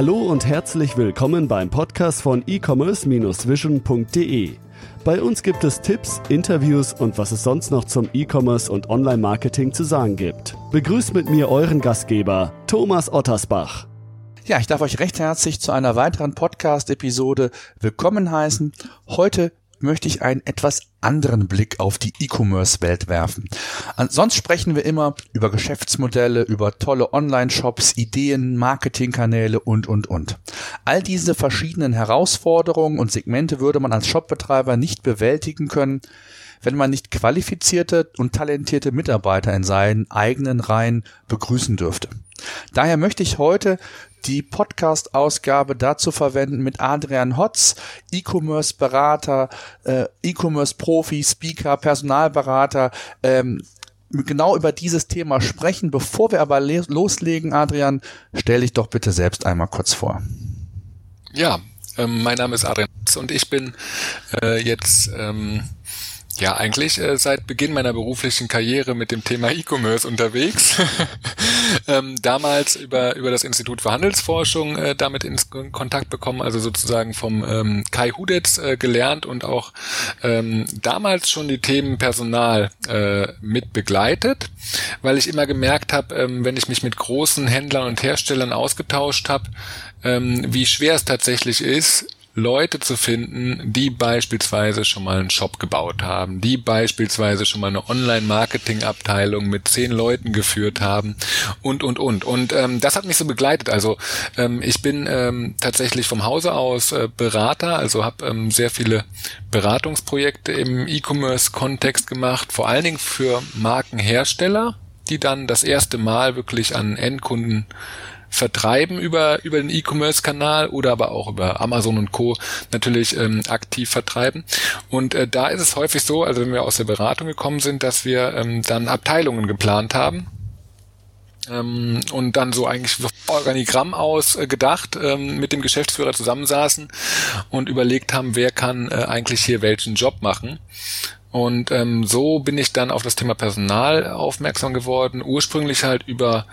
Hallo und herzlich willkommen beim Podcast von e-commerce-vision.de. Bei uns gibt es Tipps, Interviews und was es sonst noch zum E-Commerce und Online-Marketing zu sagen gibt. Begrüßt mit mir euren Gastgeber, Thomas Ottersbach. Ja, ich darf euch recht herzlich zu einer weiteren Podcast-Episode willkommen heißen. Heute möchte ich einen etwas anderen Blick auf die E-Commerce-Welt werfen. Sonst sprechen wir immer über Geschäftsmodelle, über tolle Online-Shops, Ideen, Marketingkanäle und, und, und. All diese verschiedenen Herausforderungen und Segmente würde man als Shopbetreiber nicht bewältigen können, wenn man nicht qualifizierte und talentierte Mitarbeiter in seinen eigenen Reihen begrüßen dürfte. Daher möchte ich heute die Podcast-Ausgabe dazu verwenden, mit Adrian Hotz, E-Commerce-Berater, äh, E-Commerce-Profi, Speaker, Personalberater, ähm, genau über dieses Thema sprechen. Bevor wir aber loslegen, Adrian, stell dich doch bitte selbst einmal kurz vor. Ja, ähm, mein Name ist Adrian Hotz und ich bin äh, jetzt ähm, ja, eigentlich äh, seit Beginn meiner beruflichen Karriere mit dem Thema E-Commerce unterwegs. ähm, damals über, über das Institut für Handelsforschung äh, damit in Kontakt bekommen, also sozusagen vom ähm, Kai Hudetz äh, gelernt und auch ähm, damals schon die Themen Personal äh, mit begleitet, weil ich immer gemerkt habe, ähm, wenn ich mich mit großen Händlern und Herstellern ausgetauscht habe, ähm, wie schwer es tatsächlich ist, Leute zu finden, die beispielsweise schon mal einen Shop gebaut haben, die beispielsweise schon mal eine Online-Marketing-Abteilung mit zehn Leuten geführt haben und, und, und. Und ähm, das hat mich so begleitet. Also ähm, ich bin ähm, tatsächlich vom Hause aus äh, Berater, also habe ähm, sehr viele Beratungsprojekte im E-Commerce-Kontext gemacht, vor allen Dingen für Markenhersteller, die dann das erste Mal wirklich an Endkunden vertreiben über, über den E-Commerce-Kanal oder aber auch über Amazon und Co. natürlich ähm, aktiv vertreiben. Und äh, da ist es häufig so, also wenn wir aus der Beratung gekommen sind, dass wir ähm, dann Abteilungen geplant haben ähm, und dann so eigentlich Organigramm aus äh, ähm, mit dem Geschäftsführer zusammensaßen und überlegt haben, wer kann äh, eigentlich hier welchen Job machen. Und ähm, so bin ich dann auf das Thema Personal aufmerksam geworden, ursprünglich halt über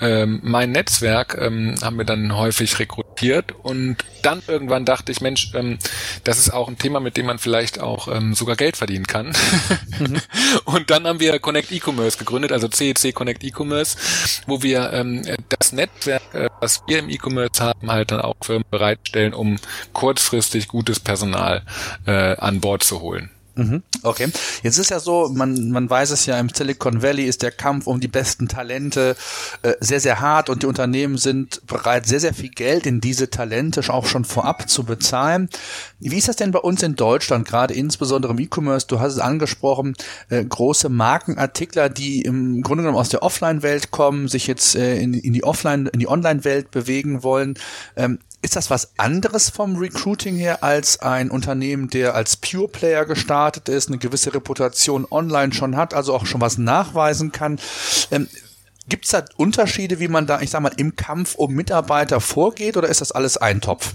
ähm, mein Netzwerk ähm, haben wir dann häufig rekrutiert und dann irgendwann dachte ich, Mensch, ähm, das ist auch ein Thema, mit dem man vielleicht auch ähm, sogar Geld verdienen kann. Mhm. und dann haben wir Connect E-Commerce gegründet, also CEC Connect E-Commerce, wo wir ähm, das Netzwerk, äh, was wir im E-Commerce haben, halt dann auch Firmen bereitstellen, um kurzfristig gutes Personal äh, an Bord zu holen. Mhm. Okay. Jetzt ist ja so, man, man weiß es ja, im Silicon Valley ist der Kampf um die besten Talente äh, sehr, sehr hart und die Unternehmen sind bereit, sehr, sehr viel Geld in diese Talente auch schon vorab zu bezahlen. Wie ist das denn bei uns in Deutschland, gerade insbesondere im E-Commerce? Du hast es angesprochen, äh, große Markenartikler, die im Grunde genommen aus der Offline-Welt kommen, sich jetzt äh, in, in die Offline, in die Online-Welt bewegen wollen. Ähm, ist das was anderes vom Recruiting her als ein Unternehmen, der als Pure Player gestartet ist, eine gewisse Reputation online schon hat, also auch schon was nachweisen kann? Ähm, Gibt es da Unterschiede, wie man da, ich sag mal, im Kampf um Mitarbeiter vorgeht oder ist das alles ein Topf?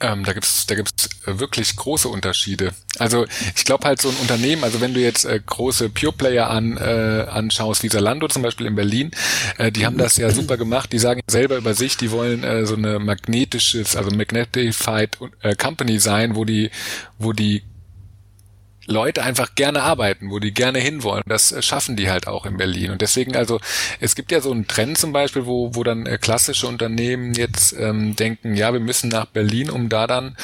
Ähm, da gibt's da gibt's äh, wirklich große Unterschiede. Also ich glaube halt so ein Unternehmen, also wenn du jetzt äh, große Pure Player an, äh, anschaust, wie Zalando zum Beispiel in Berlin, äh, die haben das ja super gemacht. Die sagen selber über sich, die wollen äh, so eine magnetisches, also magnetified äh, Company sein, wo die wo die Leute einfach gerne arbeiten, wo die gerne hinwollen. Das äh, schaffen die halt auch in Berlin. Und deswegen, also es gibt ja so einen Trend zum Beispiel, wo, wo dann äh, klassische Unternehmen jetzt ähm, denken, ja, wir müssen nach Berlin, um da dann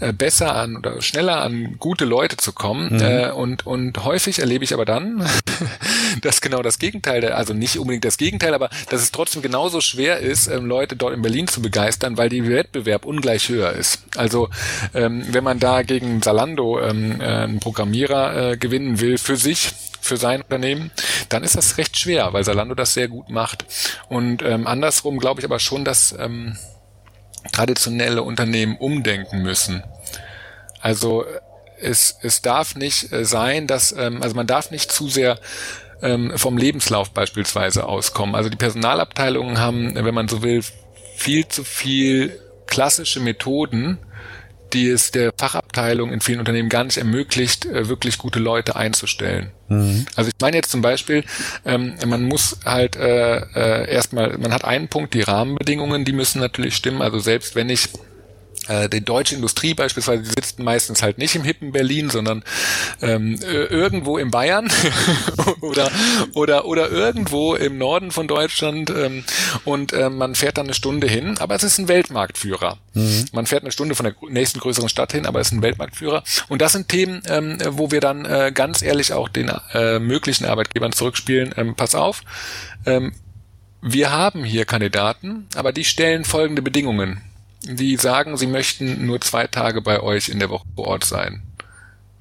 äh, besser an oder schneller an gute Leute zu kommen. Mhm. Äh, und, und häufig erlebe ich aber dann, dass genau das Gegenteil, also nicht unbedingt das Gegenteil, aber dass es trotzdem genauso schwer ist, ähm, Leute dort in Berlin zu begeistern, weil die Wettbewerb ungleich höher ist. Also ähm, wenn man da gegen Salando ähm, äh, ein Programm Programmierer äh, gewinnen will für sich, für sein Unternehmen, dann ist das recht schwer, weil Salando das sehr gut macht. Und ähm, andersrum glaube ich aber schon, dass ähm, traditionelle Unternehmen umdenken müssen. Also es, es darf nicht äh, sein, dass, ähm, also man darf nicht zu sehr ähm, vom Lebenslauf beispielsweise auskommen. Also die Personalabteilungen haben, wenn man so will, viel zu viel klassische Methoden, die es der Fachabteilung in vielen Unternehmen gar nicht ermöglicht, äh, wirklich gute Leute einzustellen. Mhm. Also ich meine jetzt zum Beispiel, ähm, man muss halt äh, äh, erstmal, man hat einen Punkt, die Rahmenbedingungen, die müssen natürlich stimmen. Also selbst wenn ich äh, die deutsche Industrie beispielsweise die sitzt meistens halt nicht im hippen Berlin, sondern ähm, irgendwo in Bayern oder oder oder irgendwo im Norden von Deutschland ähm, und äh, man fährt dann eine Stunde hin, aber es ist ein Weltmarktführer. Mhm. Man fährt eine Stunde von der nächsten größeren Stadt hin, aber es ist ein Weltmarktführer. Und das sind Themen, ähm, wo wir dann äh, ganz ehrlich auch den äh, möglichen Arbeitgebern zurückspielen. Ähm, pass auf. Ähm, wir haben hier Kandidaten, aber die stellen folgende Bedingungen die sagen, sie möchten nur zwei Tage bei euch in der Woche vor Ort sein.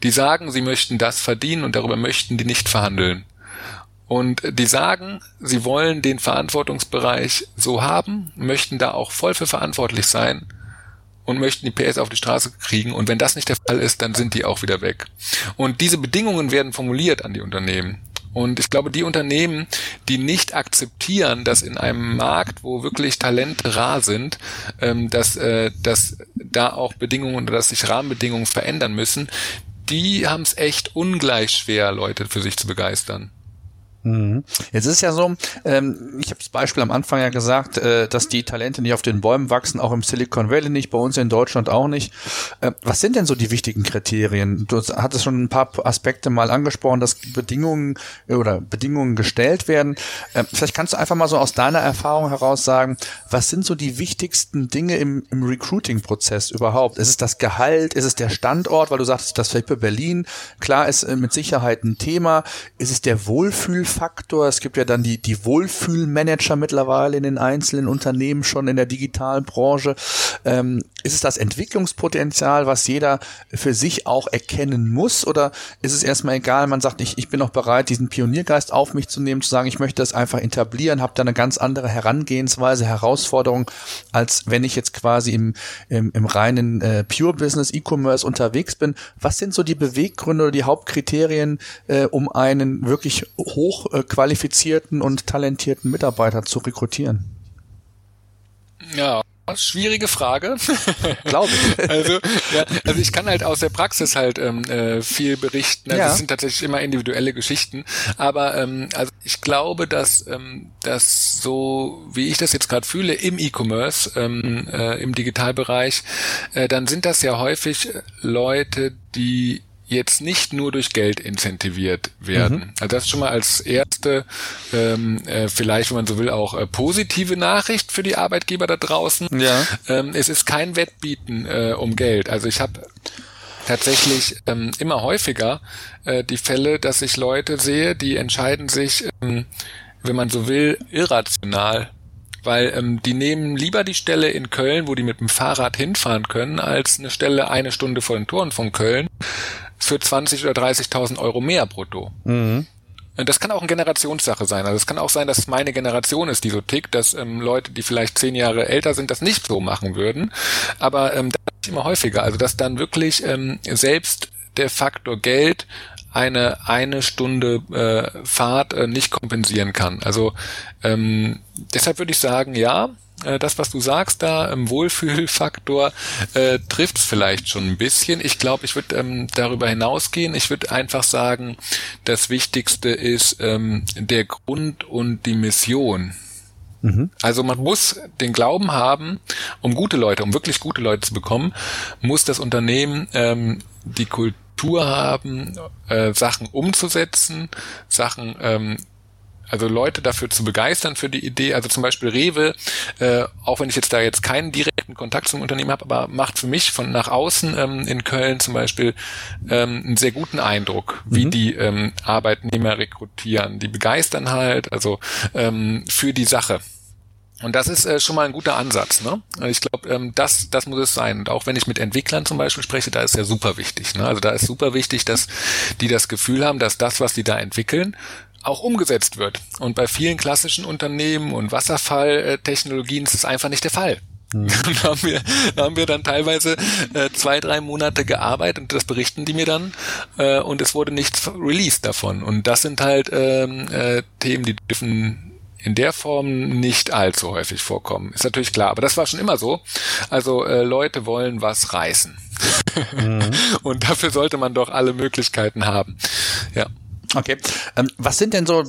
Die sagen, sie möchten das verdienen und darüber möchten die nicht verhandeln. Und die sagen, sie wollen den Verantwortungsbereich so haben, möchten da auch voll für verantwortlich sein und möchten die PS auf die Straße kriegen. Und wenn das nicht der Fall ist, dann sind die auch wieder weg. Und diese Bedingungen werden formuliert an die Unternehmen. Und ich glaube, die Unternehmen, die nicht akzeptieren, dass in einem Markt, wo wirklich Talente rar sind, ähm, dass, äh, dass da auch Bedingungen oder dass sich Rahmenbedingungen verändern müssen, die haben es echt ungleich schwer, Leute für sich zu begeistern. Mhm. Jetzt ist ja so, ähm, ich habe das Beispiel am Anfang ja gesagt, äh, dass die Talente nicht auf den Bäumen wachsen, auch im Silicon Valley nicht, bei uns in Deutschland auch nicht. Äh, was sind denn so die wichtigen Kriterien? Du hattest schon ein paar Aspekte mal angesprochen, dass Bedingungen äh, oder Bedingungen gestellt werden. Äh, vielleicht kannst du einfach mal so aus deiner Erfahrung heraus sagen, was sind so die wichtigsten Dinge im, im Recruiting-Prozess überhaupt? Ist es das Gehalt? Ist es der Standort? Weil du sagtest, das Felipe Berlin, klar ist äh, mit Sicherheit ein Thema. Ist es der Wohlfühl Faktor. Es gibt ja dann die, die Wohlfühlmanager mittlerweile in den einzelnen Unternehmen schon in der digitalen Branche. Ähm, ist es das Entwicklungspotenzial, was jeder für sich auch erkennen muss? Oder ist es erstmal egal, man sagt, ich, ich bin auch bereit, diesen Pioniergeist auf mich zu nehmen, zu sagen, ich möchte das einfach etablieren, habe da eine ganz andere Herangehensweise, Herausforderung, als wenn ich jetzt quasi im, im, im reinen äh, Pure-Business, E-Commerce unterwegs bin. Was sind so die Beweggründe oder die Hauptkriterien, äh, um einen wirklich hoch hochqualifizierten und talentierten Mitarbeiter zu rekrutieren? Ja, Schwierige Frage. Glaube ich. Also, ja, also ich kann halt aus der Praxis halt ähm, äh, viel berichten. Also ja. Das sind tatsächlich immer individuelle Geschichten. Aber ähm, also ich glaube, dass, ähm, dass so, wie ich das jetzt gerade fühle, im E-Commerce, ähm, äh, im Digitalbereich, äh, dann sind das ja häufig Leute, die jetzt nicht nur durch Geld incentiviert werden. Mhm. Also das schon mal als erste, ähm, äh, vielleicht, wenn man so will, auch äh, positive Nachricht für die Arbeitgeber da draußen. Ja. Ähm, es ist kein Wettbieten äh, um Geld. Also ich habe tatsächlich ähm, immer häufiger äh, die Fälle, dass ich Leute sehe, die entscheiden sich, ähm, wenn man so will, irrational weil ähm, die nehmen lieber die Stelle in Köln, wo die mit dem Fahrrad hinfahren können, als eine Stelle eine Stunde vor den Toren von Köln, für 20 oder 30.000 Euro mehr brutto. Mhm. Das kann auch eine Generationssache sein. Also es kann auch sein, dass meine Generation ist, die so tickt, dass ähm, Leute, die vielleicht zehn Jahre älter sind, das nicht so machen würden. Aber ähm, das ist immer häufiger. Also dass dann wirklich ähm, selbst der Faktor Geld eine eine Stunde äh, Fahrt äh, nicht kompensieren kann. Also ähm, deshalb würde ich sagen, ja, äh, das, was du sagst da im Wohlfühlfaktor, äh, trifft es vielleicht schon ein bisschen. Ich glaube, ich würde ähm, darüber hinausgehen. Ich würde einfach sagen, das Wichtigste ist ähm, der Grund und die Mission. Mhm. Also man muss den Glauben haben, um gute Leute, um wirklich gute Leute zu bekommen, muss das Unternehmen ähm, die Kultur haben, äh, Sachen umzusetzen, Sachen ähm, also Leute dafür zu begeistern für die Idee. Also zum Beispiel Rewe, äh, auch wenn ich jetzt da jetzt keinen direkten Kontakt zum Unternehmen habe, aber macht für mich von nach außen ähm, in Köln zum Beispiel ähm, einen sehr guten Eindruck, wie mhm. die ähm, Arbeitnehmer rekrutieren. Die begeistern halt, also ähm, für die Sache. Und das ist äh, schon mal ein guter Ansatz. Ne? Also ich glaube, ähm, das, das muss es sein. Und auch wenn ich mit Entwicklern zum Beispiel spreche, da ist ja super wichtig. Ne? Also da ist super wichtig, dass die das Gefühl haben, dass das, was die da entwickeln, auch umgesetzt wird. Und bei vielen klassischen Unternehmen und Wasserfalltechnologien ist es einfach nicht der Fall. Mhm. da, haben wir, da haben wir dann teilweise äh, zwei, drei Monate gearbeitet und das berichten die mir dann äh, und es wurde nichts released davon. Und das sind halt ähm, äh, Themen, die dürfen in der Form nicht allzu häufig vorkommen. Ist natürlich klar, aber das war schon immer so. Also äh, Leute wollen was reißen. Mhm. Und dafür sollte man doch alle Möglichkeiten haben. Ja. Okay. Ähm, was sind denn so,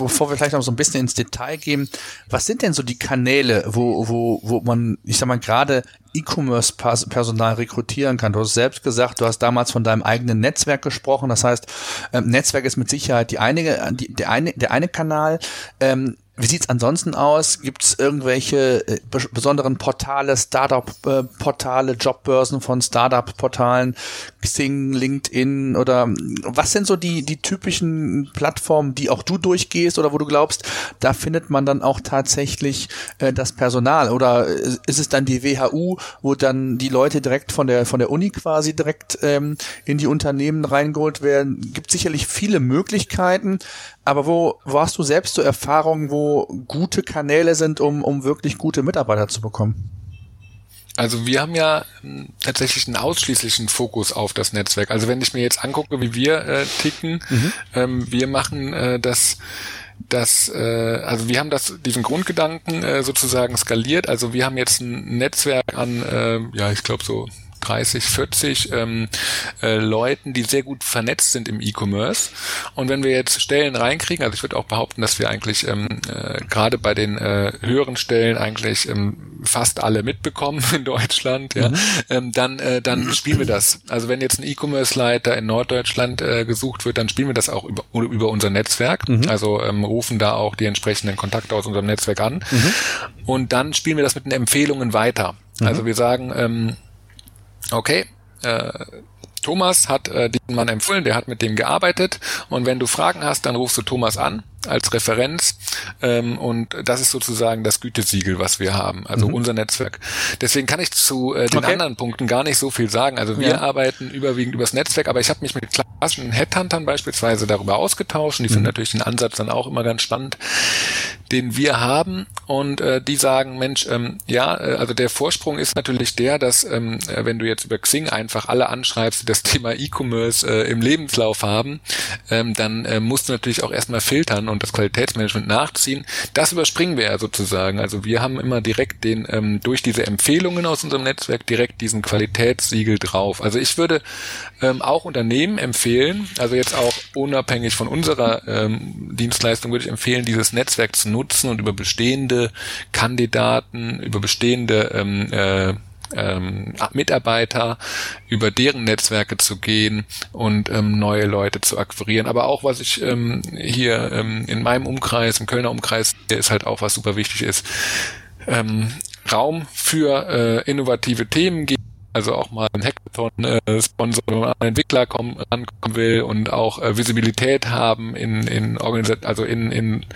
bevor wir vielleicht noch so ein bisschen ins Detail gehen, was sind denn so die Kanäle, wo, wo, wo man, ich sag mal, gerade E-Commerce-Personal rekrutieren kann. Du hast selbst gesagt, du hast damals von deinem eigenen Netzwerk gesprochen. Das heißt, ähm, Netzwerk ist mit Sicherheit die eine, die, der eine, der eine Kanal. Ähm, wie sieht's ansonsten aus? Gibt es irgendwelche äh, besonderen Portale, Startup-Portale, Jobbörsen von Startup-Portalen, Xing, LinkedIn oder was sind so die, die typischen Plattformen, die auch du durchgehst oder wo du glaubst, da findet man dann auch tatsächlich äh, das Personal oder ist es dann die WHU, wo dann die Leute direkt von der, von der Uni quasi direkt ähm, in die Unternehmen reingeholt werden? Gibt sicherlich viele Möglichkeiten, aber wo, wo hast du selbst so Erfahrungen, wo gute Kanäle sind, um, um wirklich gute Mitarbeiter zu bekommen? Also wir haben ja hm, tatsächlich einen ausschließlichen Fokus auf das Netzwerk. Also wenn ich mir jetzt angucke, wie wir äh, ticken, mhm. ähm, wir machen äh, das das, äh, also wir haben das, diesen Grundgedanken äh, sozusagen skaliert. Also wir haben jetzt ein Netzwerk an, äh, ja, ich glaube so 30, 40 ähm, äh, Leuten, die sehr gut vernetzt sind im E-Commerce. Und wenn wir jetzt Stellen reinkriegen, also ich würde auch behaupten, dass wir eigentlich ähm, äh, gerade bei den äh, höheren Stellen eigentlich ähm, fast alle mitbekommen in Deutschland, ja, mhm. ähm, dann, äh, dann spielen wir das. Also wenn jetzt ein E-Commerce-Leiter in Norddeutschland äh, gesucht wird, dann spielen wir das auch über, über unser Netzwerk. Mhm. Also ähm, rufen da auch die entsprechenden Kontakte aus unserem Netzwerk an. Mhm. Und dann spielen wir das mit den Empfehlungen weiter. Also mhm. wir sagen, ähm, okay, äh, Thomas hat äh, diesen Mann empfohlen, der hat mit dem gearbeitet. Und wenn du Fragen hast, dann rufst du Thomas an als Referenz ähm, und das ist sozusagen das Gütesiegel, was wir haben, also mhm. unser Netzwerk. Deswegen kann ich zu äh, den okay. anderen Punkten gar nicht so viel sagen. Also wir ja. arbeiten überwiegend übers Netzwerk, aber ich habe mich mit klassischen Headhuntern beispielsweise darüber ausgetauscht und die mhm. finden natürlich den Ansatz dann auch immer ganz spannend den wir haben und äh, die sagen, Mensch, ähm, ja, äh, also der Vorsprung ist natürlich der, dass ähm, äh, wenn du jetzt über Xing einfach alle anschreibst, die das Thema E-Commerce äh, im Lebenslauf haben, ähm, dann äh, musst du natürlich auch erstmal filtern und das Qualitätsmanagement nachziehen. Das überspringen wir ja sozusagen. Also wir haben immer direkt den ähm, durch diese Empfehlungen aus unserem Netzwerk direkt diesen Qualitätssiegel drauf. Also ich würde ähm, auch Unternehmen empfehlen, also jetzt auch unabhängig von unserer ähm, Dienstleistung würde ich empfehlen, dieses Netzwerk zu nutzen und über bestehende Kandidaten, über bestehende ähm, äh, ähm, Mitarbeiter, über deren Netzwerke zu gehen und ähm, neue Leute zu akquirieren. Aber auch was ich ähm, hier ähm, in meinem Umkreis, im Kölner Umkreis, der ist halt auch was super wichtig ist. Ähm, Raum für äh, innovative Themen geben also auch mal ein Hackathon äh, man an Entwickler kommen, rankommen will und auch äh, Visibilität haben in, in Organisat also in, in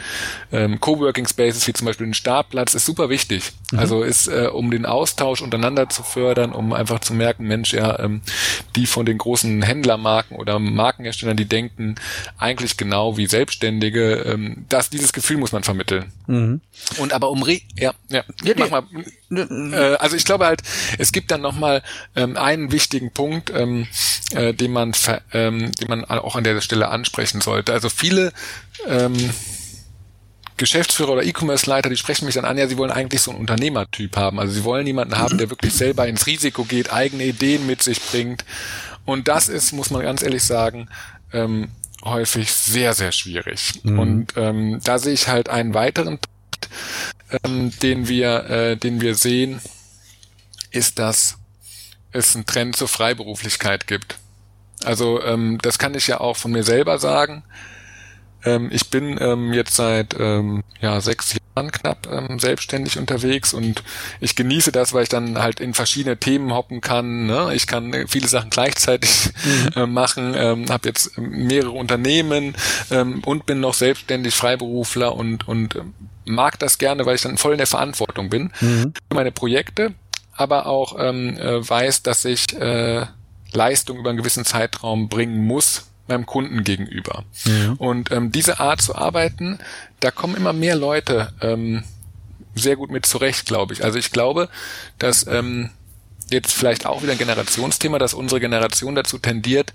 ähm, Coworking Spaces wie zum Beispiel den Startplatz ist super wichtig. Mhm. Also ist, äh, um den Austausch untereinander zu fördern, um einfach zu merken, Mensch, ja, ähm, die von den großen Händlermarken oder Markenherstellern, die denken eigentlich genau wie Selbstständige, ähm, dass dieses Gefühl muss man vermitteln. Mhm. Und aber um Re ja, ja, ja mach mal. Äh, also ich glaube halt, es gibt dann nochmal ähm, einen wichtigen Punkt, ähm, äh, den man ähm, den man auch an der Stelle ansprechen sollte. Also viele ähm, Geschäftsführer oder E-Commerce-Leiter, die sprechen mich dann an, ja, sie wollen eigentlich so einen Unternehmertyp haben. Also sie wollen jemanden haben, der wirklich selber ins Risiko geht, eigene Ideen mit sich bringt. Und das ist, muss man ganz ehrlich sagen, ähm, häufig sehr, sehr schwierig. Mhm. Und ähm, da sehe ich halt einen weiteren Punkt, ähm, den wir, äh, den wir sehen, ist, dass es einen Trend zur Freiberuflichkeit gibt. Also ähm, das kann ich ja auch von mir selber sagen. Ähm, ich bin ähm, jetzt seit ähm, ja, sechs Jahren knapp ähm, selbstständig unterwegs und ich genieße das, weil ich dann halt in verschiedene Themen hoppen kann. Ne? Ich kann viele Sachen gleichzeitig mhm. äh, machen, ähm, habe jetzt mehrere Unternehmen ähm, und bin noch selbstständig Freiberufler und, und ähm, mag das gerne, weil ich dann voll in der Verantwortung bin mhm. für meine Projekte, aber auch ähm, äh, weiß, dass ich äh, Leistung über einen gewissen Zeitraum bringen muss, meinem Kunden gegenüber. Ja. Und ähm, diese Art zu arbeiten, da kommen immer mehr Leute ähm, sehr gut mit zurecht, glaube ich. Also ich glaube, dass ähm, jetzt vielleicht auch wieder ein Generationsthema, dass unsere Generation dazu tendiert,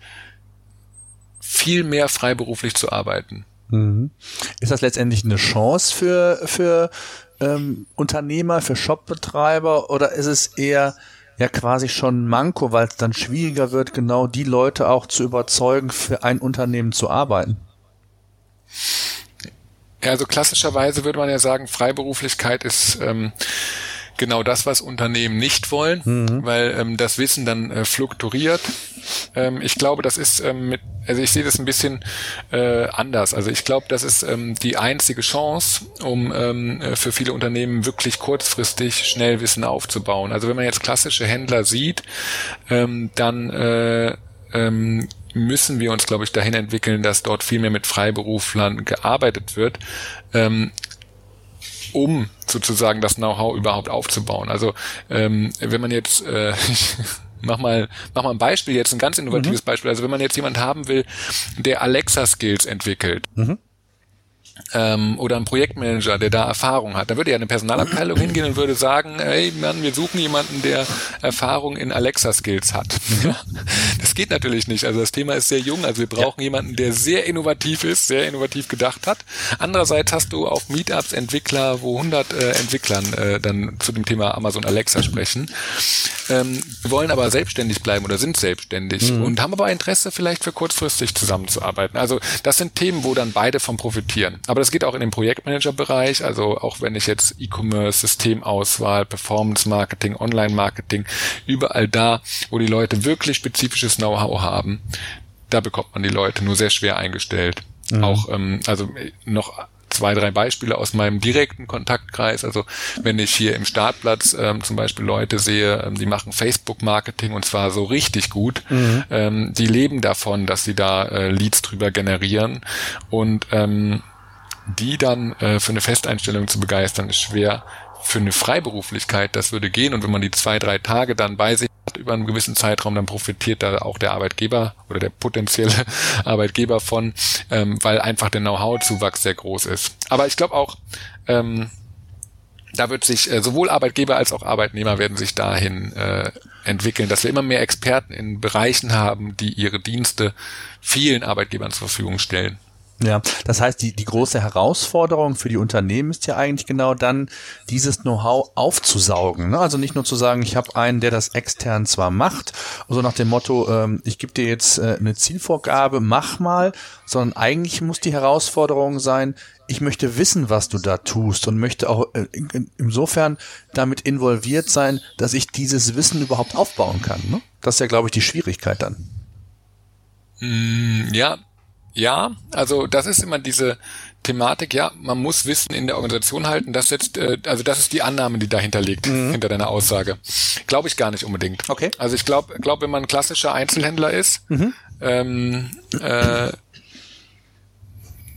viel mehr freiberuflich zu arbeiten. Mhm. Ist das letztendlich eine Chance für, für ähm, Unternehmer, für Shopbetreiber oder ist es eher ja quasi schon Manko, weil es dann schwieriger wird, genau die Leute auch zu überzeugen, für ein Unternehmen zu arbeiten. Ja, also klassischerweise würde man ja sagen, Freiberuflichkeit ist ähm, genau das, was Unternehmen nicht wollen, mhm. weil ähm, das Wissen dann äh, fluktuiert. Ähm, ich glaube, das ist ähm, mit, also ich sehe das ein bisschen äh, anders. Also ich glaube, das ist ähm, die einzige Chance, um ähm, äh, für viele Unternehmen wirklich kurzfristig schnell Wissen aufzubauen. Also wenn man jetzt klassische Händler sieht, ähm, dann äh, ähm, müssen wir uns, glaube ich, dahin entwickeln, dass dort viel mehr mit Freiberuflern gearbeitet wird. Ähm, um sozusagen das Know-how überhaupt aufzubauen. Also ähm, wenn man jetzt äh, mach mal, mach mal ein Beispiel jetzt, ein ganz innovatives mhm. Beispiel. Also wenn man jetzt jemand haben will, der Alexa-Skills entwickelt, mhm ähm, oder ein Projektmanager, der da Erfahrung hat, dann würde ja eine Personalabteilung hingehen und würde sagen, hey Mann, wir suchen jemanden, der Erfahrung in Alexa-Skills hat. Das geht natürlich nicht. Also das Thema ist sehr jung, also wir brauchen ja. jemanden, der sehr innovativ ist, sehr innovativ gedacht hat. Andererseits hast du auf Meetups Entwickler, wo 100 äh, Entwicklern äh, dann zu dem Thema Amazon Alexa sprechen, ähm, wollen aber selbstständig bleiben oder sind selbstständig mhm. und haben aber Interesse vielleicht für kurzfristig zusammenzuarbeiten. Also das sind Themen, wo dann beide von profitieren. Aber das geht auch in den Projektmanager-Bereich, also auch wenn ich jetzt E-Commerce, Systemauswahl, Performance-Marketing, Online-Marketing, überall da, wo die Leute wirklich spezifisches Know-how haben, da bekommt man die Leute nur sehr schwer eingestellt. Mhm. Auch, ähm, also noch zwei, drei Beispiele aus meinem direkten Kontaktkreis. Also wenn ich hier im Startplatz ähm, zum Beispiel Leute sehe, ähm, die machen Facebook-Marketing und zwar so richtig gut, mhm. ähm, die leben davon, dass sie da äh, Leads drüber generieren und ähm, die dann äh, für eine Festeinstellung zu begeistern, ist schwer. Für eine Freiberuflichkeit, das würde gehen. Und wenn man die zwei, drei Tage dann bei sich hat über einen gewissen Zeitraum, dann profitiert da auch der Arbeitgeber oder der potenzielle Arbeitgeber von, ähm, weil einfach der Know-how-Zuwachs sehr groß ist. Aber ich glaube auch, ähm, da wird sich äh, sowohl Arbeitgeber als auch Arbeitnehmer werden sich dahin äh, entwickeln, dass wir immer mehr Experten in Bereichen haben, die ihre Dienste vielen Arbeitgebern zur Verfügung stellen. Ja, das heißt, die, die große Herausforderung für die Unternehmen ist ja eigentlich genau dann, dieses Know-how aufzusaugen. Ne? Also nicht nur zu sagen, ich habe einen, der das extern zwar macht, so nach dem Motto, ähm, ich gebe dir jetzt äh, eine Zielvorgabe, mach mal, sondern eigentlich muss die Herausforderung sein, ich möchte wissen, was du da tust und möchte auch äh, insofern damit involviert sein, dass ich dieses Wissen überhaupt aufbauen kann. Ne? Das ist ja, glaube ich, die Schwierigkeit dann. Mm, ja, ja, also das ist immer diese Thematik, ja, man muss Wissen in der Organisation halten, das setzt, äh, also das ist die Annahme, die dahinter liegt, mhm. hinter deiner Aussage. Glaube ich gar nicht unbedingt. Okay. Also ich glaube, glaub, wenn man ein klassischer Einzelhändler ist, mhm. ähm, äh,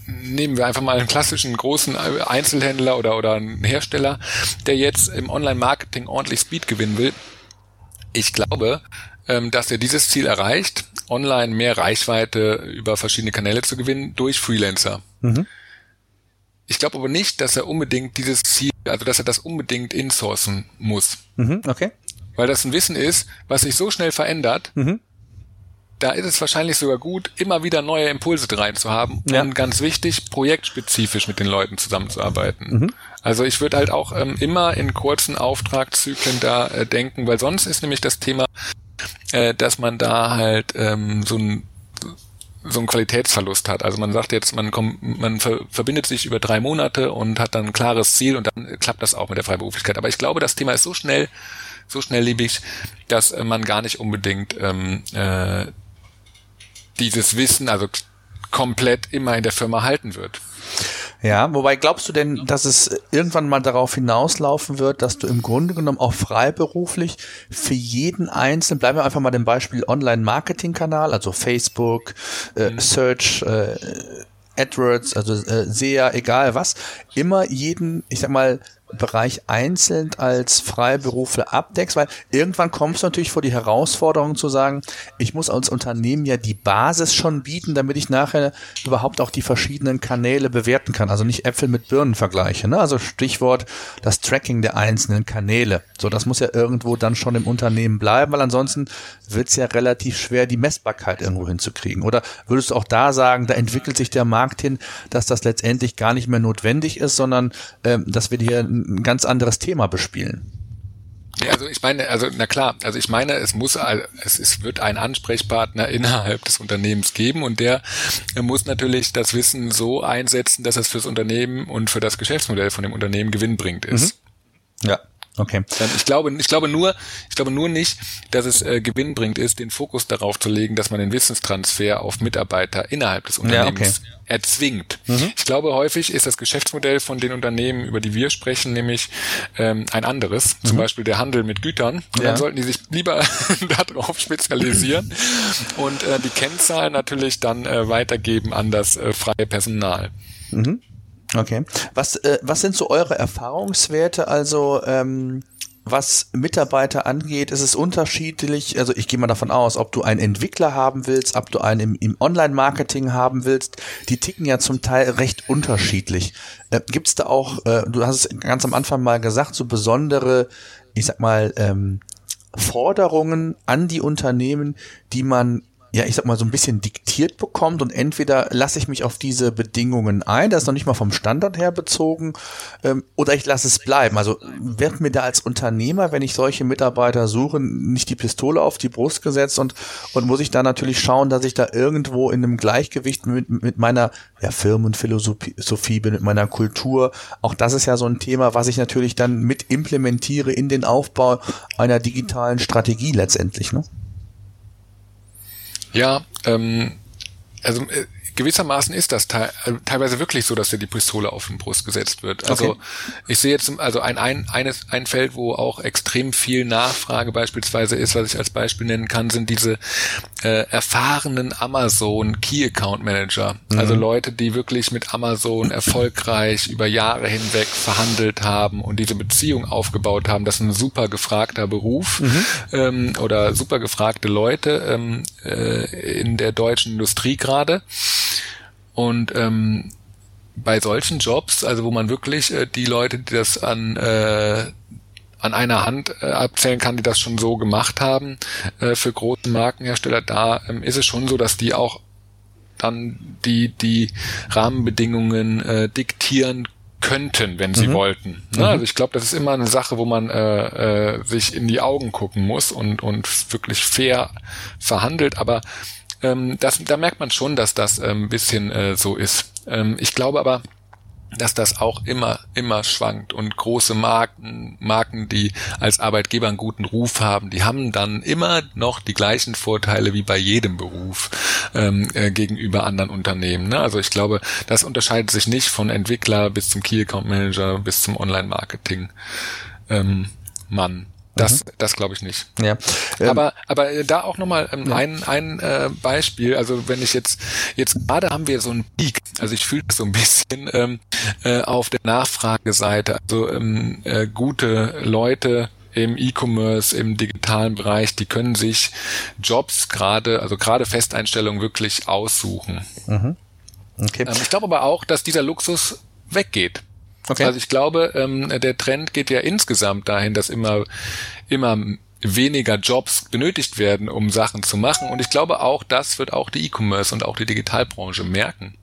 nehmen wir einfach mal einen klassischen großen Einzelhändler oder, oder einen Hersteller, der jetzt im Online-Marketing ordentlich Speed gewinnen will. Ich glaube, ähm, dass er dieses Ziel erreicht, online mehr Reichweite über verschiedene Kanäle zu gewinnen durch Freelancer. Mhm. Ich glaube aber nicht, dass er unbedingt dieses Ziel, also dass er das unbedingt insourcen muss. Mhm, okay. Weil das ein Wissen ist, was sich so schnell verändert, mhm. da ist es wahrscheinlich sogar gut, immer wieder neue Impulse rein zu haben ja. und ganz wichtig, projektspezifisch mit den Leuten zusammenzuarbeiten. Mhm. Also ich würde halt auch ähm, immer in kurzen Auftragszyklen da äh, denken, weil sonst ist nämlich das Thema, äh, dass man da halt ähm, so ein so einen Qualitätsverlust hat. Also man sagt jetzt, man kommt, man ver verbindet sich über drei Monate und hat dann ein klares Ziel und dann klappt das auch mit der Freiberuflichkeit. Aber ich glaube, das Thema ist so schnell, so schnelllebig, dass äh, man gar nicht unbedingt ähm, äh, dieses Wissen, also komplett immer in der Firma halten wird. Ja, wobei glaubst du denn, dass es irgendwann mal darauf hinauslaufen wird, dass du im Grunde genommen auch freiberuflich für jeden Einzelnen, bleiben wir einfach mal dem Beispiel Online-Marketing-Kanal, also Facebook, äh, mhm. Search, äh, AdWords, also äh, SEA, egal was, immer jeden, ich sag mal, Bereich einzeln als Freiberufler abdeckst, weil irgendwann kommst du natürlich vor die Herausforderung zu sagen, ich muss als Unternehmen ja die Basis schon bieten, damit ich nachher überhaupt auch die verschiedenen Kanäle bewerten kann. Also nicht Äpfel mit Birnen vergleiche. Ne? Also Stichwort das Tracking der einzelnen Kanäle. So, das muss ja irgendwo dann schon im Unternehmen bleiben, weil ansonsten wird es ja relativ schwer, die Messbarkeit irgendwo hinzukriegen. Oder würdest du auch da sagen, da entwickelt sich der Markt hin, dass das letztendlich gar nicht mehr notwendig ist, sondern ähm, dass wir hier ganz anderes Thema bespielen. Ja, also ich meine, also na klar, also ich meine, es muss, es, es wird einen Ansprechpartner innerhalb des Unternehmens geben und der muss natürlich das Wissen so einsetzen, dass es fürs Unternehmen und für das Geschäftsmodell von dem Unternehmen gewinnbringend ist. Mhm. Ja. Okay. Ich glaube, ich glaube nur, ich glaube nur nicht, dass es äh, gewinnbringend ist, den Fokus darauf zu legen, dass man den Wissenstransfer auf Mitarbeiter innerhalb des Unternehmens ja, okay. erzwingt. Mhm. Ich glaube, häufig ist das Geschäftsmodell von den Unternehmen, über die wir sprechen, nämlich ähm, ein anderes. Mhm. Zum Beispiel der Handel mit Gütern. Und ja. dann sollten die sich lieber darauf spezialisieren und äh, die Kennzahlen natürlich dann äh, weitergeben an das äh, freie Personal. Mhm. Okay. Was, äh, was sind so eure Erfahrungswerte? Also ähm, was Mitarbeiter angeht, ist es unterschiedlich. Also ich gehe mal davon aus, ob du einen Entwickler haben willst, ob du einen im, im Online-Marketing haben willst. Die ticken ja zum Teil recht unterschiedlich. Äh, Gibt es da auch, äh, du hast es ganz am Anfang mal gesagt, so besondere, ich sag mal, ähm, Forderungen an die Unternehmen, die man ja, ich sag mal, so ein bisschen diktiert bekommt und entweder lasse ich mich auf diese Bedingungen ein, das ist noch nicht mal vom Standard her bezogen, ähm, oder ich lasse es bleiben. Also wird mir da als Unternehmer, wenn ich solche Mitarbeiter suche, nicht die Pistole auf die Brust gesetzt und, und muss ich da natürlich schauen, dass ich da irgendwo in einem Gleichgewicht mit, mit meiner ja, Firmenphilosophie bin, mit meiner Kultur. Auch das ist ja so ein Thema, was ich natürlich dann mit implementiere in den Aufbau einer digitalen Strategie letztendlich. Ne? Ja, ähm, also äh, gewissermaßen ist das te äh, teilweise wirklich so, dass dir die Pistole auf den Brust gesetzt wird. Also okay. ich sehe jetzt also ein, ein, eines, ein Feld, wo auch extrem viel Nachfrage beispielsweise ist, was ich als Beispiel nennen kann, sind diese äh, erfahrenen Amazon Key Account Manager. Mhm. Also Leute, die wirklich mit Amazon erfolgreich über Jahre hinweg verhandelt haben und diese Beziehung aufgebaut haben. Das ist ein super gefragter Beruf mhm. ähm, oder super gefragte Leute ähm, äh, in der deutschen Industrie gerade. Und ähm, bei solchen Jobs, also wo man wirklich äh, die Leute, die das an äh, an einer Hand äh, abzählen kann, die das schon so gemacht haben äh, für große Markenhersteller, da ähm, ist es schon so, dass die auch dann die die Rahmenbedingungen äh, diktieren könnten, wenn sie mhm. wollten. Ne? Mhm. Also ich glaube, das ist immer eine Sache, wo man äh, äh, sich in die Augen gucken muss und und wirklich fair verhandelt, aber ähm, das, da merkt man schon, dass das ein ähm, bisschen äh, so ist. Ähm, ich glaube aber, dass das auch immer, immer schwankt und große Marken, Marken, die als Arbeitgeber einen guten Ruf haben, die haben dann immer noch die gleichen Vorteile wie bei jedem Beruf ähm, äh, gegenüber anderen Unternehmen. Ne? Also ich glaube, das unterscheidet sich nicht von Entwickler bis zum Key Account Manager bis zum Online-Marketing. Ähm, Mann. Das, mhm. das glaube ich nicht. Ja. Ähm, aber, aber äh, da auch nochmal ähm, ja. ein, ein äh, Beispiel. Also wenn ich jetzt, jetzt gerade haben wir so einen Peak. Also ich fühle das so ein bisschen ähm, äh, auf der Nachfrageseite. Also ähm, äh, gute Leute im E-Commerce, im digitalen Bereich, die können sich Jobs gerade, also gerade Festeinstellungen wirklich aussuchen. Mhm. Okay. Ähm, ich glaube aber auch, dass dieser Luxus weggeht. Okay. Also ich glaube, ähm, der Trend geht ja insgesamt dahin, dass immer, immer weniger Jobs benötigt werden, um Sachen zu machen. Und ich glaube auch, das wird auch die E-Commerce und auch die Digitalbranche merken.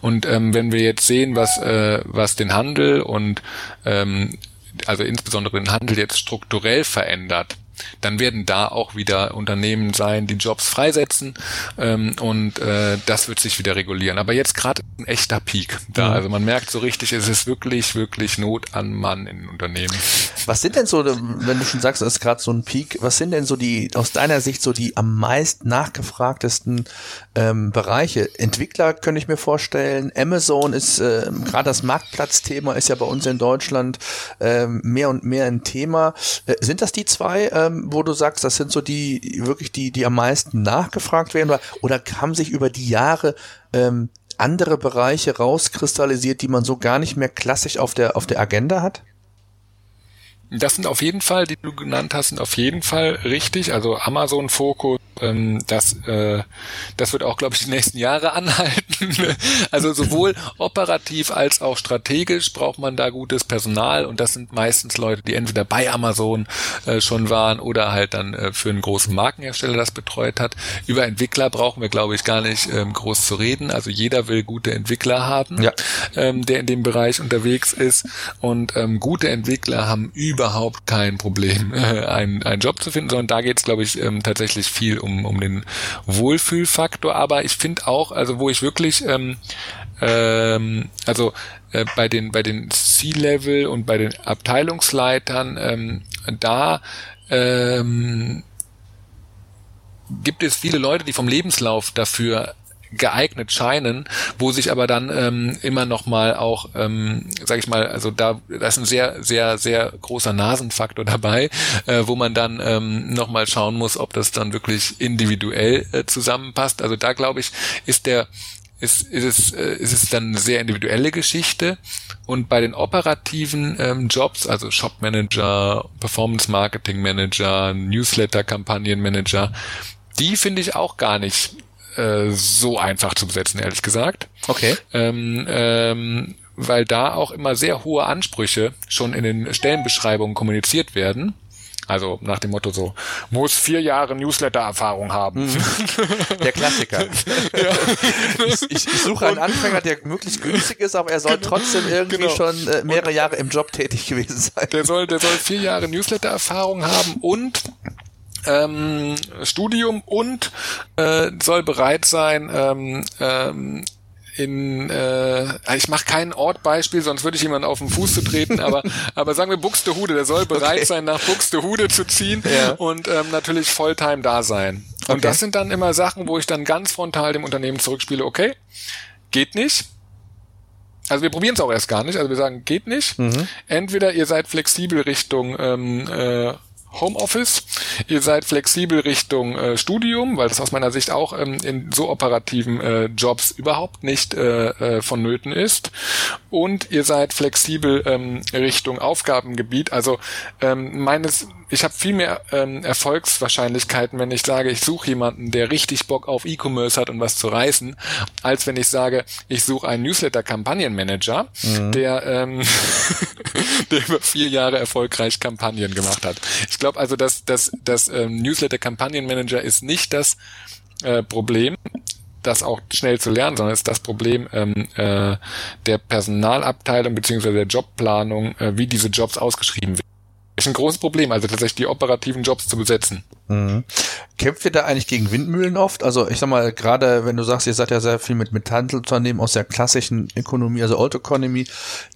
Und ähm, wenn wir jetzt sehen, was, äh, was den Handel und ähm, also insbesondere den Handel jetzt strukturell verändert, dann werden da auch wieder Unternehmen sein, die Jobs freisetzen ähm, und äh, das wird sich wieder regulieren. Aber jetzt gerade ein echter Peak da. Also man merkt so richtig, es ist wirklich, wirklich Not an Mann in Unternehmen. Was sind denn so, wenn du schon sagst, es ist gerade so ein Peak, was sind denn so die, aus deiner Sicht so die am meist nachgefragtesten ähm, Bereiche? Entwickler könnte ich mir vorstellen, Amazon ist äh, gerade das Marktplatzthema ist ja bei uns in Deutschland äh, mehr und mehr ein Thema. Äh, sind das die zwei? Äh, ähm, wo du sagst, das sind so die wirklich die, die am meisten nachgefragt werden? Oder, oder haben sich über die Jahre ähm, andere Bereiche rauskristallisiert, die man so gar nicht mehr klassisch auf der, auf der Agenda hat? Das sind auf jeden Fall, die du genannt hast, sind auf jeden Fall richtig. Also Amazon Fokus ähm, das, äh, das wird auch, glaube ich, die nächsten Jahre anhalten. also sowohl operativ als auch strategisch braucht man da gutes Personal und das sind meistens Leute, die entweder bei Amazon äh, schon waren oder halt dann äh, für einen großen Markenhersteller das betreut hat. Über Entwickler brauchen wir, glaube ich, gar nicht ähm, groß zu reden. Also jeder will gute Entwickler haben, ja. ähm, der in dem Bereich unterwegs ist und ähm, gute Entwickler haben überhaupt kein Problem, äh, einen, einen Job zu finden, sondern da geht es, glaube ich, ähm, tatsächlich viel um, um den Wohlfühlfaktor. Aber ich finde auch, also wo ich wirklich, ähm, ähm, also äh, bei den bei den C-Level und bei den Abteilungsleitern, ähm, da ähm, gibt es viele Leute, die vom Lebenslauf dafür geeignet scheinen, wo sich aber dann ähm, immer noch mal auch, ähm, sage ich mal, also da, da ist ein sehr, sehr, sehr großer Nasenfaktor dabei, äh, wo man dann ähm, noch mal schauen muss, ob das dann wirklich individuell äh, zusammenpasst. Also da glaube ich, ist der ist, ist, es, äh, ist es dann eine sehr individuelle Geschichte. Und bei den operativen ähm, Jobs, also Shop Manager, Performance Marketing Manager, Newsletter Kampagnenmanager, die finde ich auch gar nicht äh, so einfach zu besetzen, ehrlich gesagt. Okay. Ähm, ähm, weil da auch immer sehr hohe Ansprüche schon in den Stellenbeschreibungen kommuniziert werden. Also nach dem Motto so, muss vier Jahre Newsletter-Erfahrung haben. Mhm. Der Klassiker. ja. ich, ich, suche einen Anfänger, der möglichst günstig ist, aber er soll genau. trotzdem irgendwie genau. schon äh, mehrere und Jahre im Job tätig gewesen sein. Der soll, der soll vier Jahre Newsletter-Erfahrung haben und ähm, Studium und äh, soll bereit sein, ähm, ähm, in äh, ich mache kein Ortbeispiel, sonst würde ich jemanden auf den Fuß zu treten, aber aber sagen wir Buxtehude, der soll bereit okay. sein, nach Buxtehude zu ziehen ja. und ähm, natürlich Volltime da sein. Und okay. das sind dann immer Sachen, wo ich dann ganz frontal dem Unternehmen zurückspiele, okay, geht nicht. Also wir probieren es auch erst gar nicht. Also wir sagen, geht nicht. Mhm. Entweder ihr seid flexibel Richtung ähm, äh, Homeoffice. Ihr seid flexibel Richtung äh, Studium, weil das aus meiner Sicht auch ähm, in so operativen äh, Jobs überhaupt nicht äh, äh, vonnöten ist. Und ihr seid flexibel ähm, Richtung Aufgabengebiet. Also ähm, meines ich habe viel mehr ähm, Erfolgswahrscheinlichkeiten, wenn ich sage, ich suche jemanden, der richtig Bock auf E-Commerce hat und was zu reißen, als wenn ich sage, ich suche einen Newsletter-Kampagnenmanager, mhm. der, ähm, der über vier Jahre erfolgreich Kampagnen gemacht hat. Ich glaube also, dass das, das ähm, Newsletter-Kampagnenmanager ist nicht das äh, Problem das auch schnell zu lernen, sondern ist das Problem ähm, äh, der Personalabteilung beziehungsweise der Jobplanung, äh, wie diese Jobs ausgeschrieben werden ist ein großes Problem, also tatsächlich die operativen Jobs zu besetzen. Mhm. Kämpft ihr da eigentlich gegen Windmühlen oft? Also ich sag mal, gerade wenn du sagst, ihr seid ja sehr viel mit, mit Handelsunternehmen aus der klassischen Ökonomie, also Old Economy,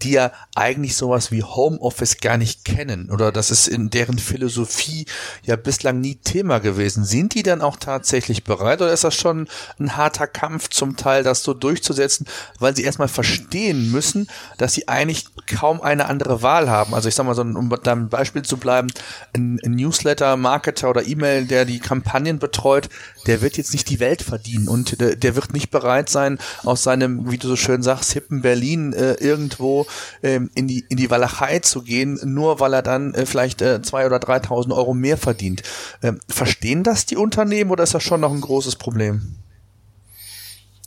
die ja eigentlich sowas wie Homeoffice gar nicht kennen oder das ist in deren Philosophie ja bislang nie Thema gewesen. Sind die dann auch tatsächlich bereit oder ist das schon ein harter Kampf zum Teil, das so durchzusetzen, weil sie erstmal verstehen müssen, dass sie eigentlich kaum eine andere Wahl haben? Also ich sag mal, so, um beim Beispiel zu bleiben, ein, ein Newsletter, Marketer oder E-Mail, der die Kampagnen betreut, der wird jetzt nicht die Welt verdienen und der, der wird nicht bereit sein, aus seinem, wie du so schön sagst, hippen Berlin äh, irgendwo ähm, in die in die Walachei zu gehen, nur weil er dann äh, vielleicht äh, zwei oder 3.000 Euro mehr verdient. Ähm, verstehen das die Unternehmen oder ist das schon noch ein großes Problem?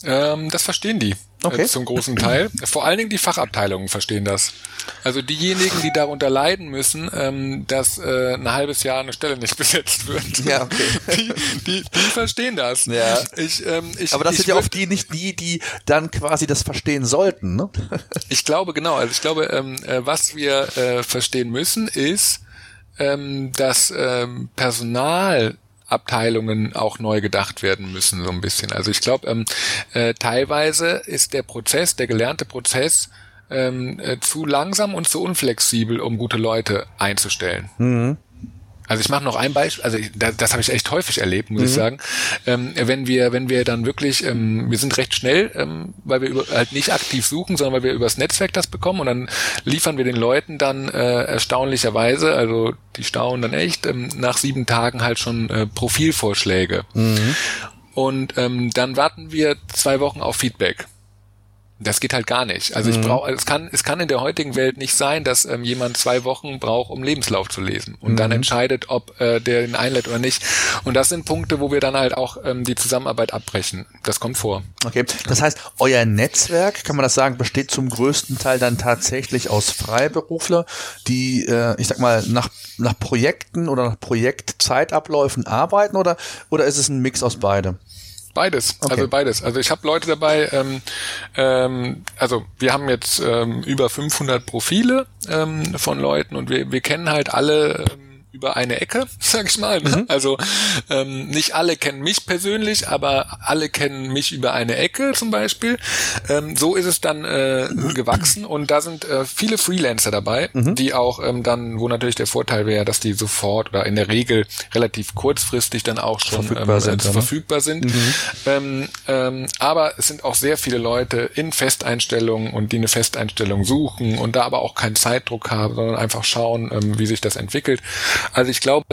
Ähm, das verstehen die okay. äh, zum großen Teil. Vor allen Dingen die Fachabteilungen verstehen das. Also diejenigen, die darunter leiden müssen, ähm, dass äh, ein halbes Jahr eine Stelle nicht besetzt wird. Ja, okay. Die, die, die verstehen das. Ja. Ich, ähm, ich, Aber das ich sind ja oft die nicht die, die dann quasi das verstehen sollten. Ne? ich glaube genau. Also ich glaube, ähm, äh, was wir äh, verstehen müssen, ist, ähm, dass ähm, Personal Abteilungen auch neu gedacht werden müssen, so ein bisschen. Also ich glaube, ähm, äh, teilweise ist der Prozess, der gelernte Prozess, ähm, äh, zu langsam und zu unflexibel, um gute Leute einzustellen. Mhm. Also ich mache noch ein Beispiel, also ich, das, das habe ich echt häufig erlebt, muss mhm. ich sagen. Ähm, wenn wir, wenn wir dann wirklich, ähm, wir sind recht schnell, ähm, weil wir über, halt nicht aktiv suchen, sondern weil wir übers Netzwerk das bekommen und dann liefern wir den Leuten dann äh, erstaunlicherweise, also die staunen dann echt, ähm, nach sieben Tagen halt schon äh, Profilvorschläge. Mhm. Und ähm, dann warten wir zwei Wochen auf Feedback. Das geht halt gar nicht. Also ich Mhm. brauche, es kann, es kann in der heutigen Welt nicht sein, dass ähm, jemand zwei Wochen braucht, um Lebenslauf zu lesen und Mhm. dann entscheidet, ob äh, der ihn einlädt oder nicht. Und das sind Punkte, wo wir dann halt auch ähm, die Zusammenarbeit abbrechen. Das kommt vor. Okay, das heißt, euer Netzwerk, kann man das sagen, besteht zum größten Teil dann tatsächlich aus Freiberufler, die, äh, ich sag mal, nach, nach Projekten oder nach Projektzeitabläufen arbeiten oder, oder ist es ein Mix aus beidem? Beides, Okay. also beides. Also ich habe Leute dabei, ähm, ähm, also wir haben jetzt ähm, über 500 Profile ähm, von Leuten und wir, wir kennen halt alle ähm, über eine Ecke, sag ich mal. Ne? Also ähm, nicht alle kennen mich persönlich, aber alle kennen mich über eine Ecke zum Beispiel. Ähm, so ist es dann äh, gewachsen und da sind äh, viele Freelancer dabei, die auch ähm, dann, wo natürlich der Vorteil wäre, dass die sofort oder in der Regel relativ kurzfristig dann auch schon Verfügbar ähm, sind, äh, ne? verfügbar sind. Ähm, ähm, aber es sind auch sehr viele Leute in Festeinstellungen und die eine Festeinstellung suchen und da aber auch keinen Zeitdruck haben, sondern einfach schauen, ähm, wie sich das entwickelt. Also ich glaube,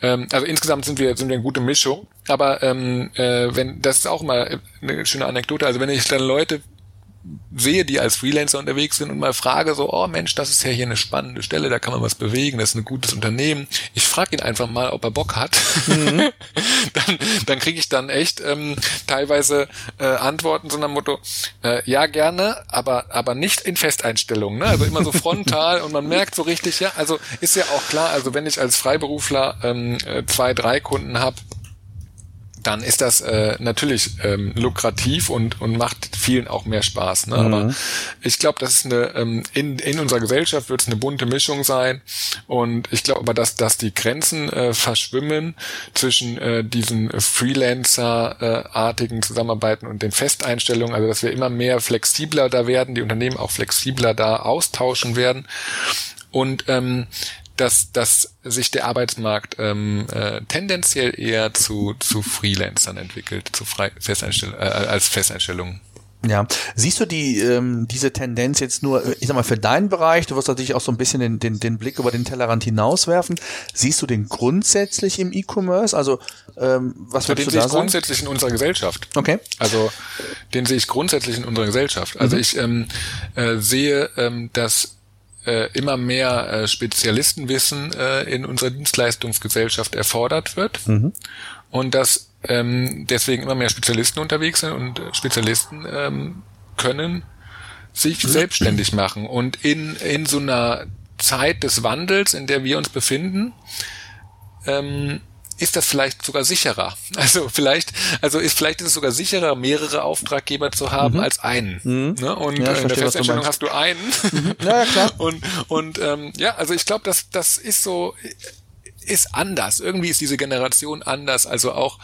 ähm, also insgesamt sind wir sind wir eine gute Mischung. Aber ähm, äh, wenn das ist auch mal eine schöne Anekdote. Also wenn ich dann Leute sehe, die als Freelancer unterwegs sind und mal frage so, oh Mensch, das ist ja hier eine spannende Stelle, da kann man was bewegen, das ist ein gutes Unternehmen. Ich frage ihn einfach mal, ob er Bock hat. dann dann kriege ich dann echt ähm, teilweise äh, Antworten so nach Motto, äh, ja gerne, aber aber nicht in Festeinstellungen. Ne? Also immer so frontal und man merkt so richtig, ja, also ist ja auch klar, also wenn ich als Freiberufler ähm, äh, zwei, drei Kunden habe, dann ist das äh, natürlich ähm, lukrativ und, und macht vielen auch mehr Spaß. Ne? Aber ich glaube, das ist eine ähm, in, in unserer Gesellschaft wird es eine bunte Mischung sein. Und ich glaube aber, dass, dass die Grenzen äh, verschwimmen zwischen äh, diesen Freelancer-artigen Zusammenarbeiten und den Festeinstellungen. Also dass wir immer mehr flexibler da werden, die Unternehmen auch flexibler da austauschen werden. Und ähm, dass, dass sich der Arbeitsmarkt ähm, äh, tendenziell eher zu, zu Freelancern entwickelt, zu Frei Festeinstell äh, als Festeinstellungen. Ja, siehst du die ähm, diese Tendenz jetzt nur, äh, ich sag mal, für deinen Bereich, du wirst natürlich auch so ein bisschen den, den, den Blick über den Tellerrand hinauswerfen. Siehst du den grundsätzlich im E-Commerce? Also ähm, was So, würdest den du sehe da ich sagen? grundsätzlich in unserer Gesellschaft. Okay. Also den sehe ich grundsätzlich in unserer Gesellschaft. Also ich ähm, äh, sehe, ähm, dass äh, immer mehr äh, Spezialistenwissen äh, in unserer Dienstleistungsgesellschaft erfordert wird. Und dass ähm, deswegen immer mehr Spezialisten unterwegs sind und äh, Spezialisten ähm, können sich selbstständig machen. Und in in so einer Zeit des Wandels, in der wir uns befinden, ähm, ist das vielleicht sogar sicherer. Also vielleicht, also ist vielleicht ist es sogar sicherer, mehrere Auftraggeber zu haben als einen. Ne? Und Mhm. Ja, äh, in der meinst. hast du einen. Ja, ja, klar. Und und ähm, ja, also ich glaube, das das ist so ist anders. Irgendwie ist diese Generation anders. Also auch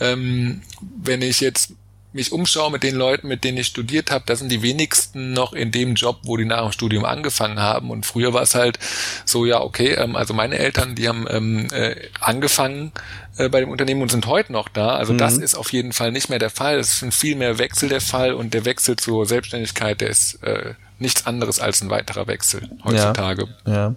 ähm, wenn ich jetzt mich umschaue mit den Leuten, mit denen ich studiert habe, da sind die wenigsten noch in dem Job, wo die nach dem Studium angefangen haben. Und früher war es halt so, ja, okay, ähm, also meine Eltern, die haben ähm, äh, angefangen äh, bei dem Unternehmen und sind heute noch da. Also das ist auf jeden Fall nicht mehr der Fall. Es ist ein viel mehr Wechsel der Fall und der Wechsel zur Selbstständigkeit, der ist äh, nichts anderes als ein weiterer Wechsel heutzutage. Ja.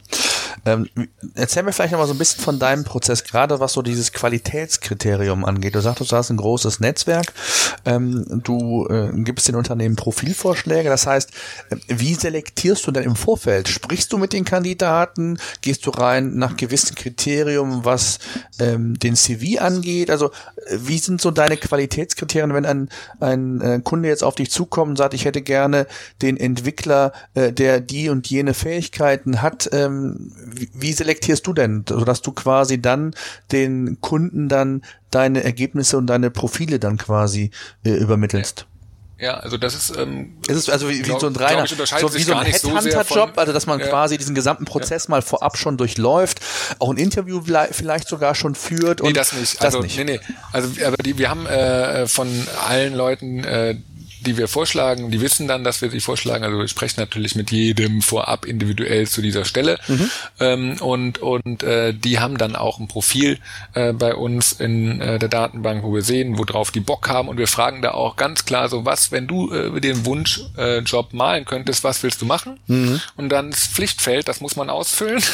Ähm, erzähl mir vielleicht noch mal so ein bisschen von deinem Prozess, gerade was so dieses Qualitätskriterium angeht. Du sagtest, du hast ein großes Netzwerk, ähm, du äh, gibst den Unternehmen Profilvorschläge. Das heißt, äh, wie selektierst du denn im Vorfeld? Sprichst du mit den Kandidaten? Gehst du rein nach gewissen Kriterien, was ähm, den CV angeht? Also äh, wie sind so deine Qualitätskriterien, wenn ein, ein äh, Kunde jetzt auf dich zukommt und sagt, ich hätte gerne den Entwickler, äh, der die und jene Fähigkeiten hat, ähm, wie, wie selektierst du denn, sodass du quasi dann den Kunden dann deine Ergebnisse und deine Profile dann quasi äh, übermittelst? Ja, also das ist ähm, Es ist also wie, wie glaub- so ein reiner, so wie so ein so Headhunter-Job, also dass man Ja. quasi diesen gesamten Prozess mal vorab schon durchläuft, auch ein Interview vielleicht sogar schon führt. Nee, und das nicht. Das Also, nicht. nee, nee. Also, aber die, wir haben äh, von allen Leuten, äh, die wir vorschlagen, die wissen dann, dass wir sie vorschlagen. Also wir sprechen natürlich mit jedem vorab individuell zu dieser Stelle. Mhm. Ähm, und und äh, die haben dann auch ein Profil äh, bei uns in äh, der Datenbank, wo wir sehen, worauf die Bock haben. Und wir fragen da auch ganz klar so, was, wenn du äh, den Wunschjob äh, Job malen könntest, was willst du machen? Mhm. Und dann das Pflichtfeld, das muss man ausfüllen.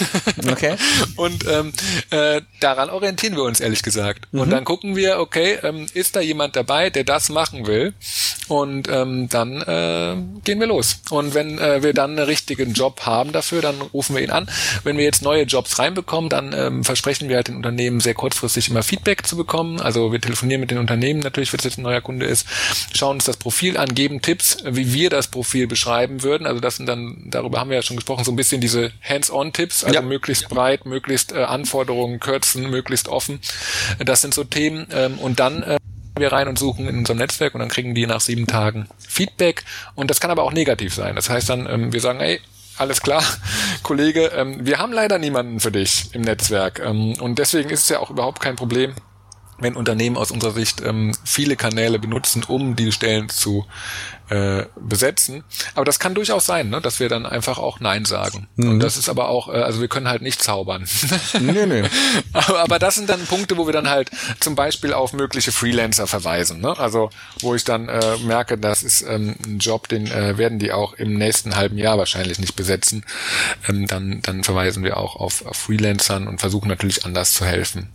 Okay. Und ähm, äh, daran orientieren wir uns ehrlich gesagt. Und Mhm. dann gucken wir, okay, ähm, ist da jemand dabei, der das machen will? Und Und ähm, dann äh, gehen wir los. Und wenn äh, wir dann einen richtigen Job haben dafür, dann rufen wir ihn an. Wenn wir jetzt neue Jobs reinbekommen, dann ähm, versprechen wir halt den Unternehmen sehr kurzfristig immer Feedback zu bekommen. Also wir telefonieren mit den Unternehmen natürlich, wenn es jetzt ein neuer Kunde ist, schauen uns das Profil an, geben Tipps, wie wir das Profil beschreiben würden. Also das sind dann, darüber haben wir ja schon gesprochen, so ein bisschen diese Hands-on-Tipps, also ja. möglichst breit, möglichst äh, Anforderungen kürzen, möglichst offen. Das sind so Themen. Ähm, und dann äh, wir rein und suchen in unserem Netzwerk und dann kriegen die nach sieben Tagen Feedback. Und das kann aber auch negativ sein. Das heißt dann, ähm, wir sagen, ey, alles klar, Kollege, ähm, wir haben leider niemanden für dich im Netzwerk. Ähm, und deswegen ist es ja auch überhaupt kein Problem, wenn Unternehmen aus unserer Sicht ähm, viele Kanäle benutzen, um die Stellen zu äh, besetzen. Aber das kann durchaus sein, ne, dass wir dann einfach auch Nein sagen. Mhm. Und das ist aber auch, äh, also wir können halt nicht zaubern. nee, nee. aber, aber das sind dann Punkte, wo wir dann halt zum Beispiel auf mögliche Freelancer verweisen. Ne? Also wo ich dann äh, merke, das ist ähm, ein Job, den äh, werden die auch im nächsten halben Jahr wahrscheinlich nicht besetzen. Ähm, dann, dann verweisen wir auch auf, auf Freelancern und versuchen natürlich anders zu helfen.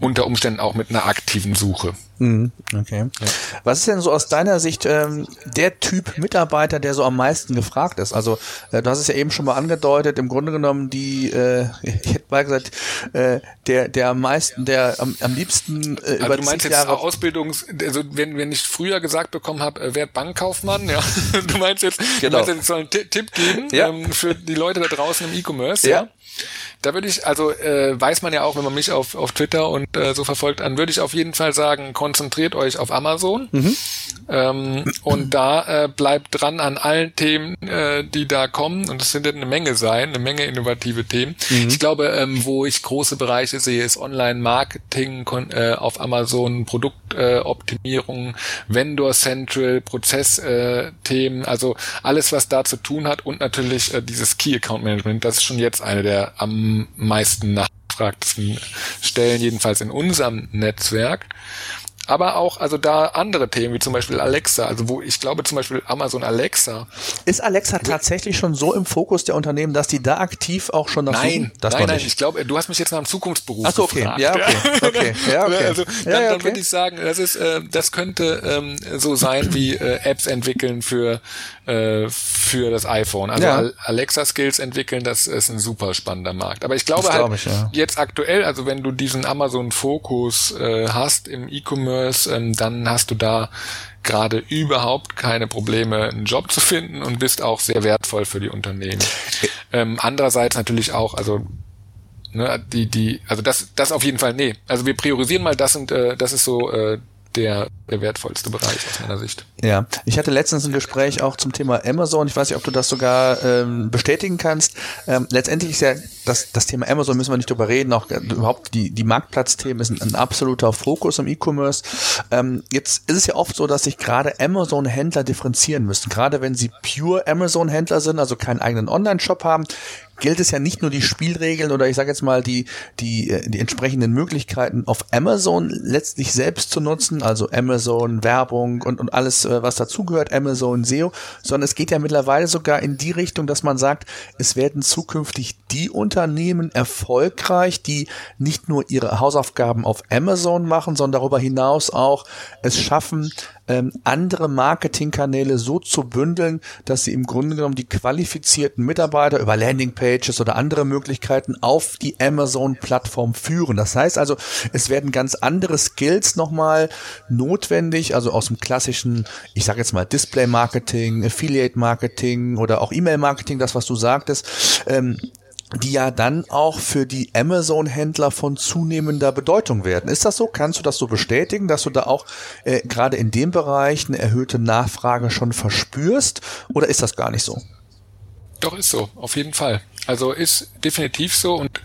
Unter Umständen auch mit einer aktiven Suche. Mhm, okay. Ja. Was ist denn so aus deiner Sicht ähm, der Typ Mitarbeiter, der so am meisten gefragt ist? Also äh, du hast es ja eben schon mal angedeutet, im Grunde genommen die, äh, ich hätte mal gesagt, äh, der der am meisten, der am, am liebsten äh, also über du meinst jetzt Jahre Ausbildungs, also wenn wenn ich früher gesagt bekommen habe, äh, werd Bankkaufmann, ja, du meinst jetzt, genau. du meinst jetzt, ich soll einen Tipp geben ja. ähm, für die Leute da draußen im E-Commerce, ja. ja? Da würde ich, also äh, weiß man ja auch, wenn man mich auf, auf Twitter und äh, so verfolgt, dann würde ich auf jeden Fall sagen, konzentriert euch auf Amazon mhm. ähm, und da äh, bleibt dran an allen Themen, äh, die da kommen und es sind eine Menge sein, eine Menge innovative Themen. Mhm. Ich glaube, ähm, wo ich große Bereiche sehe, ist Online-Marketing äh, auf Amazon, Produktoptimierung, Vendor Central, Prozessthemen, äh, also alles, was da zu tun hat und natürlich äh, dieses Key Account Management, das ist schon jetzt eine der am meisten nachgefragtesten Stellen, jedenfalls in unserem Netzwerk aber auch also da andere Themen wie zum Beispiel Alexa, also wo ich glaube zum Beispiel Amazon Alexa. Ist Alexa tatsächlich schon so im Fokus der Unternehmen, dass die da aktiv auch schon das Nein, das nein, nein, ich glaube, du hast mich jetzt nach einem Zukunftsberuf Ach so, okay. gefragt. Ja, okay, okay, ja, okay. Also dann, ja, ja, okay. dann würde ich sagen, das ist, äh, das könnte ähm, so sein wie äh, Apps entwickeln für äh, für das iPhone. Also ja. Alexa Skills entwickeln, das ist ein super spannender Markt. Aber ich glaube das halt ich, ja. jetzt aktuell, also wenn du diesen Amazon Fokus äh, hast im E-Commerce ähm, dann hast du da gerade überhaupt keine Probleme, einen Job zu finden und bist auch sehr wertvoll für die Unternehmen. Ähm, andererseits natürlich auch, also ne, die, die, also das, das auf jeden Fall, nee. Also wir priorisieren mal das und äh, das ist so äh, der, der wertvollste Bereich aus meiner Sicht. Ja, ich hatte letztens ein Gespräch auch zum Thema Amazon. Ich weiß nicht, ob du das sogar ähm, bestätigen kannst. Ähm, letztendlich ist ja das, das Thema Amazon, müssen wir nicht drüber reden, auch überhaupt die, die Marktplatzthemen ist ein, ein absoluter Fokus im E-Commerce. Ähm, jetzt ist es ja oft so, dass sich gerade Amazon-Händler differenzieren müssen. Gerade wenn sie pure Amazon-Händler sind, also keinen eigenen Online-Shop haben, gilt es ja nicht nur die Spielregeln oder ich sage jetzt mal die, die, äh, die entsprechenden Möglichkeiten auf Amazon letztlich selbst zu nutzen, also Amazon Werbung und, und alles, äh, was dazugehört, Amazon SEO, sondern es geht ja mittlerweile sogar in die Richtung, dass man sagt, es werden zukünftig die Unternehmen erfolgreich, die nicht nur ihre Hausaufgaben auf Amazon machen, sondern darüber hinaus auch es schaffen, ähm, andere Marketingkanäle so zu bündeln, dass sie im Grunde genommen die qualifizierten Mitarbeiter über Landingpages oder andere Möglichkeiten auf die Amazon-Plattform führen. Das heißt also, es werden ganz andere Skills nochmal notwendig, also aus dem klassischen, ich sage jetzt mal Display-Marketing, Affiliate-Marketing oder auch E-Mail-Marketing, das was du sagtest, ähm, die ja dann auch für die Amazon-Händler von zunehmender Bedeutung werden. Ist das so? Kannst du das so bestätigen, dass du da auch äh, gerade in dem Bereich eine erhöhte Nachfrage schon verspürst? Oder ist das gar nicht so? Doch, ist so, auf jeden Fall. Also ist definitiv so und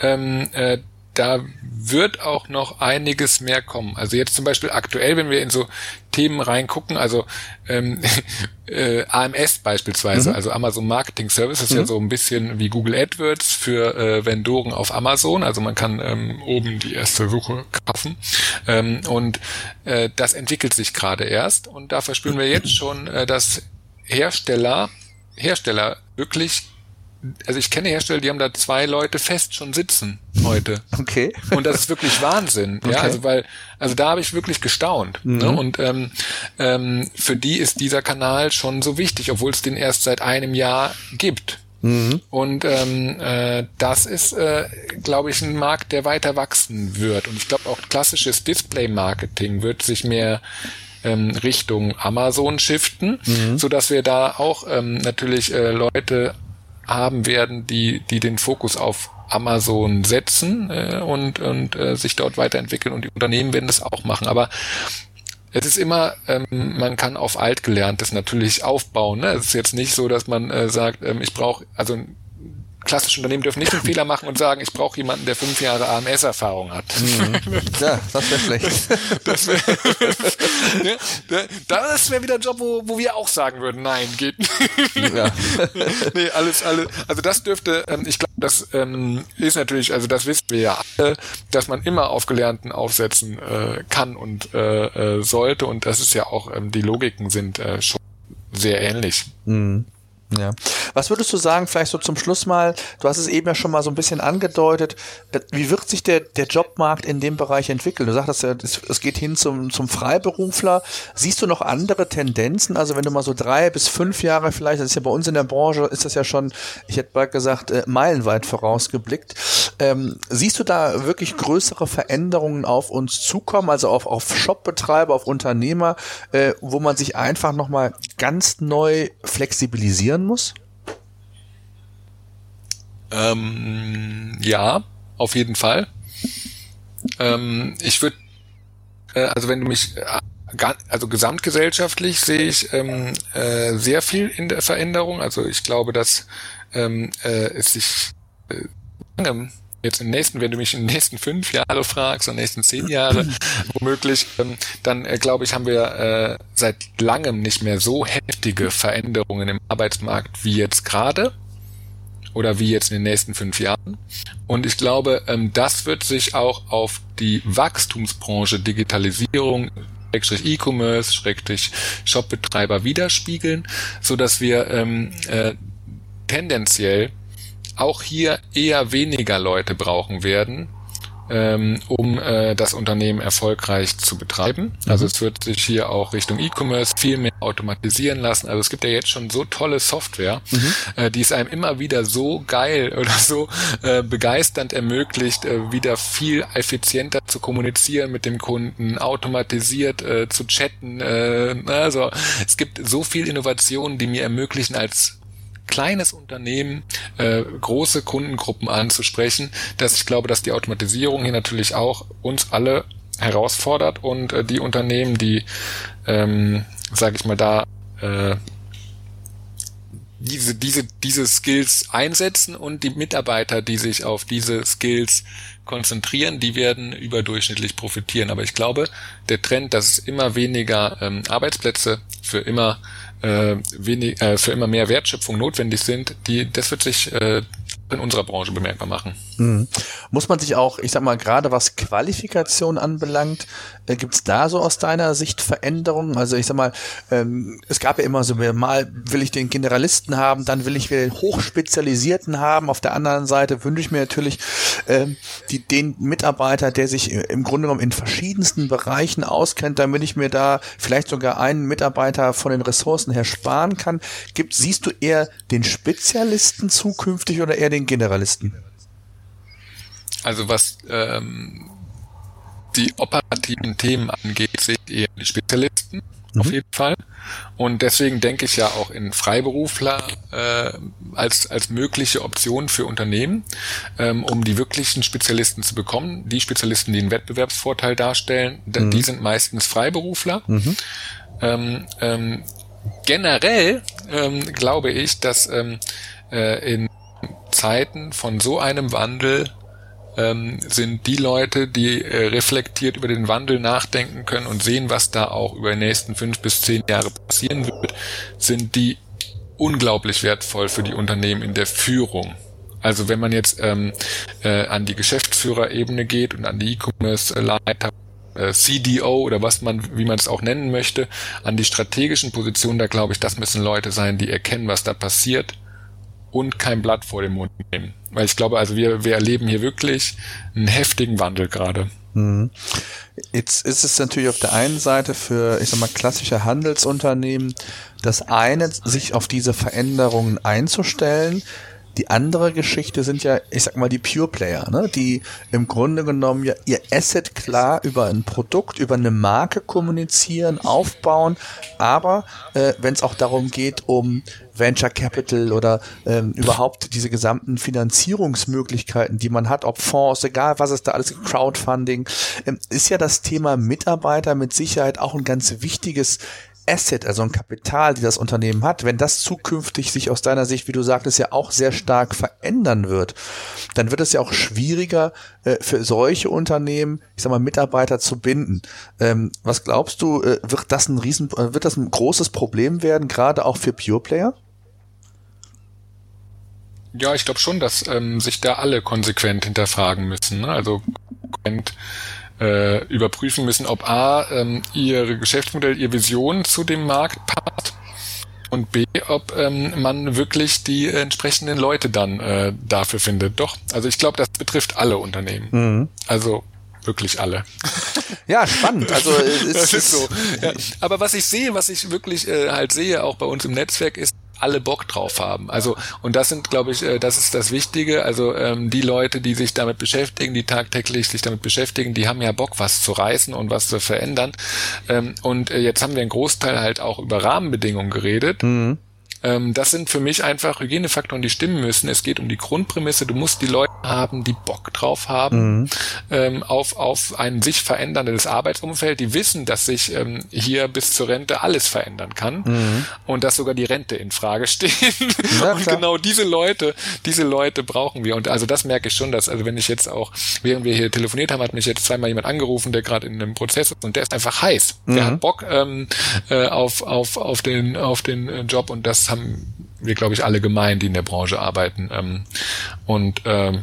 ähm, äh, da wird auch noch einiges mehr kommen. Also jetzt zum Beispiel aktuell, wenn wir in so Themen reingucken, also ähm, äh, AMS beispielsweise, mhm. also Amazon Marketing Services, mhm. ja so ein bisschen wie Google AdWords für äh, Vendoren auf Amazon. Also man kann ähm, oben die erste Suche kaufen. Ähm, und äh, das entwickelt sich gerade erst. Und da verspüren wir jetzt schon, äh, dass Hersteller, Hersteller wirklich also ich kenne Hersteller, die haben da zwei Leute fest schon sitzen heute. Okay. Und das ist wirklich Wahnsinn. Okay. Ja, also weil, also da habe ich wirklich gestaunt. Mhm. Ne? Und ähm, ähm, für die ist dieser Kanal schon so wichtig, obwohl es den erst seit einem Jahr gibt. Mhm. Und ähm, äh, das ist, äh, glaube ich, ein Markt, der weiter wachsen wird. Und ich glaube auch klassisches Display-Marketing wird sich mehr ähm, Richtung Amazon shiften, mhm. so dass wir da auch ähm, natürlich äh, Leute haben werden, die, die den Fokus auf Amazon setzen äh, und, und äh, sich dort weiterentwickeln und die Unternehmen werden das auch machen. Aber es ist immer, ähm, man kann auf Altgelerntes natürlich aufbauen. Ne? Es ist jetzt nicht so, dass man äh, sagt, ähm, ich brauche, also klassische Unternehmen dürfen nicht den Fehler machen und sagen, ich brauche jemanden, der fünf Jahre AMS-Erfahrung hat. Mhm. Ja, das wäre schlecht. Das wäre ja, das wäre wieder ein Job, wo, wo wir auch sagen würden, nein, geht nicht. Ja. nee, alles, alles. Also das dürfte, ähm, ich glaube, das ähm, ist natürlich, also das wissen wir ja alle, dass man immer auf Gelernten aufsetzen äh, kann und äh, äh, sollte und das ist ja auch, ähm, die Logiken sind schon sehr ähnlich. Mhm. Ja. Was würdest du sagen, vielleicht so zum Schluss mal, du hast es eben ja schon mal so ein bisschen angedeutet, äh, wie wird sich der, der Jobmarkt in dem Bereich entwickeln? Du sagtest ja, es geht hin zum, zum Freiberufler. Siehst du noch andere Tendenzen? Also wenn du mal so drei bis fünf Jahre vielleicht, das ist ja bei uns in der Branche, ist das ja schon, ich hätte bald gesagt, äh, meilenweit vorausgeblickt. Ähm, siehst du da wirklich größere Veränderungen auf uns zukommen, also auf, auf Shopbetreiber, auf Unternehmer, äh, wo man sich einfach nochmal ganz neu flexibilisieren investieren muss? Ähm, ja, auf jeden Fall. Ähm, ich würde, äh, also wenn du mich, äh, also gesamtgesellschaftlich sehe ich ähm, äh, sehr viel in der Veränderung. Also ich glaube, dass ähm, äh, es sich äh, jetzt im nächsten, wenn du mich in den nächsten fünf Jahre fragst, in den nächsten zehn Jahre womöglich, ähm, dann äh, glaube ich, haben wir äh, seit langem nicht mehr so heftige Veränderungen im Arbeitsmarkt wie jetzt gerade oder wie jetzt in den nächsten fünf Jahren. Und ich glaube, ähm, das wird sich auch auf die Wachstumsbranche Digitalisierung E-Commerce, Schrägstrich Shopbetreiber widerspiegeln, so dass wir ähm, äh, tendenziell auch hier eher weniger Leute brauchen werden, ähm, um äh, das Unternehmen erfolgreich zu betreiben. Also mhm. es wird sich hier auch Richtung E-Commerce viel mehr automatisieren lassen. Also es gibt ja jetzt schon so tolle Software, mhm. äh, die es einem immer wieder so geil oder so äh, begeisternd ermöglicht, äh, wieder viel effizienter zu kommunizieren mit dem Kunden, automatisiert äh, zu chatten. Äh, also es gibt so viel Innovationen, die mir ermöglichen als kleines Unternehmen äh, große Kundengruppen anzusprechen, dass ich glaube, dass die Automatisierung hier natürlich auch uns alle herausfordert und äh, die Unternehmen, die, ähm, sage ich mal, da äh, diese, diese, diese Skills einsetzen und die Mitarbeiter, die sich auf diese Skills konzentrieren, die werden überdurchschnittlich profitieren. Aber ich glaube, der Trend, dass es immer weniger ähm, Arbeitsplätze für immer äh, wenig, äh, für immer mehr Wertschöpfung notwendig sind, die, das wird sich äh, in unserer Branche bemerkbar machen. Mhm. Muss man sich auch, ich sag mal, gerade was Qualifikation anbelangt, äh, gibt's da so aus deiner Sicht Veränderungen? Also ich sag mal, ähm, es gab ja immer so, mal will ich den Generalisten haben, dann will ich den Hochspezialisierten haben. Auf der anderen Seite wünsche ich mir natürlich ähm, die, den Mitarbeiter, der sich im Grunde genommen in verschiedensten Bereichen auskennt, damit ich mir da vielleicht sogar einen Mitarbeiter von den Ressourcen her sparen kann. Gibt, siehst du eher den Spezialisten zukünftig oder eher den Generalisten? Also was ähm, die operativen Themen angeht, sehe ich eher die Spezialisten mhm. auf jeden Fall. Und deswegen denke ich ja auch in Freiberufler äh, als, als mögliche Option für Unternehmen, ähm, um die wirklichen Spezialisten zu bekommen. Die Spezialisten, die einen Wettbewerbsvorteil darstellen, mhm. die sind meistens Freiberufler. Mhm. Ähm, ähm, generell ähm, glaube ich, dass ähm, äh, in Zeiten von so einem Wandel ähm, sind die Leute, die äh, reflektiert über den Wandel nachdenken können und sehen, was da auch über die nächsten fünf bis zehn Jahre passieren wird, sind die unglaublich wertvoll für die Unternehmen in der Führung. Also wenn man jetzt ähm, äh, an die Geschäftsführerebene geht und an die E-Commerce-Leiter, äh, CDO oder was man, wie man es auch nennen möchte, an die strategischen Positionen, da glaube ich, das müssen Leute sein, die erkennen, was da passiert und kein Blatt vor dem Mund nehmen. Weil ich glaube, also wir, wir erleben hier wirklich einen heftigen Wandel gerade. Mhm. Jetzt ist es natürlich auf der einen Seite für, ich sag mal, klassische Handelsunternehmen das eine, sich auf diese Veränderungen einzustellen. Die andere Geschichte sind ja, ich sag mal, die Pure Player, ne? die im Grunde genommen ja ihr Asset klar über ein Produkt, über eine Marke kommunizieren, aufbauen, aber äh, wenn es auch darum geht, um Venture Capital oder ähm, überhaupt diese gesamten Finanzierungsmöglichkeiten, die man hat, ob Fonds, egal was es da alles Crowdfunding, ähm, ist ja das Thema Mitarbeiter mit Sicherheit auch ein ganz wichtiges Asset, also ein Kapital, die das Unternehmen hat, wenn das zukünftig sich aus deiner Sicht, wie du sagtest, ja auch sehr stark verändern wird, dann wird es ja auch schwieriger äh, für solche Unternehmen, ich sag mal, Mitarbeiter zu binden. Ähm, was glaubst du, äh, wird das ein riesen, äh, wird das ein großes Problem werden, gerade auch für Pure Player? Ja, ich glaube schon, dass ähm, sich da alle konsequent hinterfragen müssen. Ne? Also konsequent äh, überprüfen müssen, ob A, ähm, ihr Geschäftsmodell, ihr Vision zu dem Markt passt und B, ob ähm, man wirklich die entsprechenden Leute dann äh, dafür findet. Doch, also ich glaube, das betrifft alle Unternehmen. Mhm. Also wirklich alle. Ja, spannend. Also es das ist so. Ja. Aber was ich sehe, was ich wirklich äh, halt sehe, auch bei uns im Netzwerk, ist, alle Bock drauf haben. Also und das sind, glaube ich, äh, das ist das Wichtige. Also ähm, die Leute, die sich damit beschäftigen, die tagtäglich sich damit beschäftigen, die haben ja Bock, was zu reißen und was zu verändern. Ähm, und äh, jetzt haben wir einen Großteil halt auch über Rahmenbedingungen geredet. Mhm. Ähm, das sind für mich einfach Hygienefaktoren, die stimmen müssen. Es geht um die Grundprämisse. Du musst die Leute haben, die Bock drauf haben mhm. ähm, auf, auf ein sich veränderndes Arbeitsumfeld. Die wissen, dass sich ähm, hier bis zur Rente alles verändern kann mhm. und dass sogar die Rente in Frage steht. Ja, und genau diese Leute, diese Leute brauchen wir. Und also das merke ich schon, dass, also wenn ich jetzt auch, während wir hier telefoniert haben, hat mich jetzt zweimal jemand angerufen, der gerade in einem Prozess ist und der ist einfach heiß. Mhm. Der hat Bock ähm, äh, auf, auf, auf den, auf den äh, Job und das haben wir, glaube ich, alle gemein, die in der Branche arbeiten. Ähm, und ähm,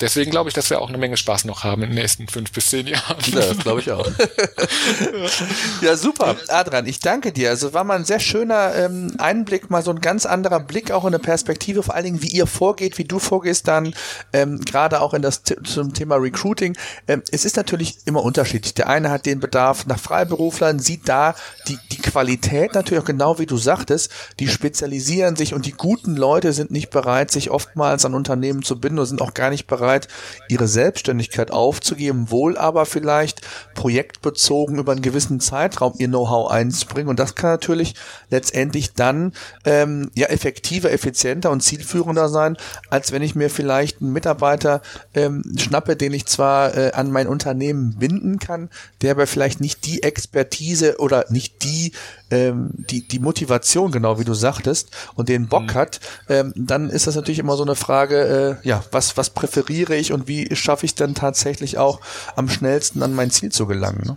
deswegen glaube ich, dass wir auch eine Menge Spaß noch haben in den nächsten fünf bis zehn Jahren. Ja, das glaube ich auch. ja, super. Adrian, ich danke dir. Also war mal ein sehr schöner ähm, Einblick, mal so ein ganz anderer Blick auch in eine Perspektive, vor allen Dingen, wie ihr vorgeht, wie du vorgehst dann, ähm, gerade auch in das zum Thema Recruiting. Ähm, es ist natürlich immer unterschiedlich. Der eine hat den Bedarf nach Freiberuflern, sieht da die, die Qualität natürlich auch genau wie du sagtest, die spezialisieren sich und die guten Leute sind nicht bereit, sich oftmals an Unternehmen zu binden oder sind auch gar nicht bereit, bereit, ihre Selbstständigkeit aufzugeben, wohl aber vielleicht projektbezogen über einen gewissen Zeitraum ihr Know-how einzubringen. Und das kann natürlich letztendlich dann ähm, ja effektiver, effizienter und zielführender sein, als wenn ich mir vielleicht einen Mitarbeiter ähm, schnappe, den ich zwar äh, an mein Unternehmen binden kann, der aber vielleicht nicht die Expertise oder nicht die ähm, die, die Motivation, genau wie du sagtest, und den Bock mhm. hat, ähm, dann ist das natürlich immer so eine Frage, äh, ja, was, was präferiere ich und wie schaffe ich dann tatsächlich auch am schnellsten an mein Ziel zu gelangen. Ne?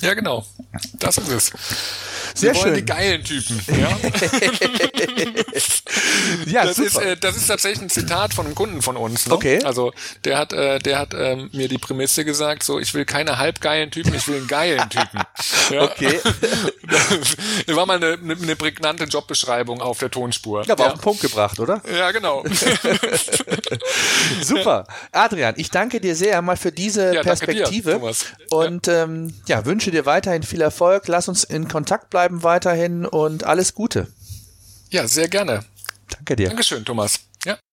Ja, genau. Das ist es. Sehr Wir schön. die geilen Typen. Ja, ja das, ist, äh, das ist tatsächlich ein Zitat von einem Kunden von uns. Ne? Okay. Also der hat, äh, der hat ähm, mir die Prämisse gesagt, so ich will keine halbgeilen Typen, ich will einen geilen Typen. Ja? Okay. das war mal eine, eine prägnante Jobbeschreibung auf der Tonspur. Ja, war ja. auf den Punkt gebracht, oder? Ja, genau. Super. Adrian, ich danke dir sehr mal für diese ja, Perspektive dir, und ähm, ja, wünsche dir weiterhin viel Erfolg. Lass uns in Kontakt bleiben bleiben weiterhin und alles Gute. Ja, sehr gerne. Danke dir. Dankeschön, Thomas. Ja.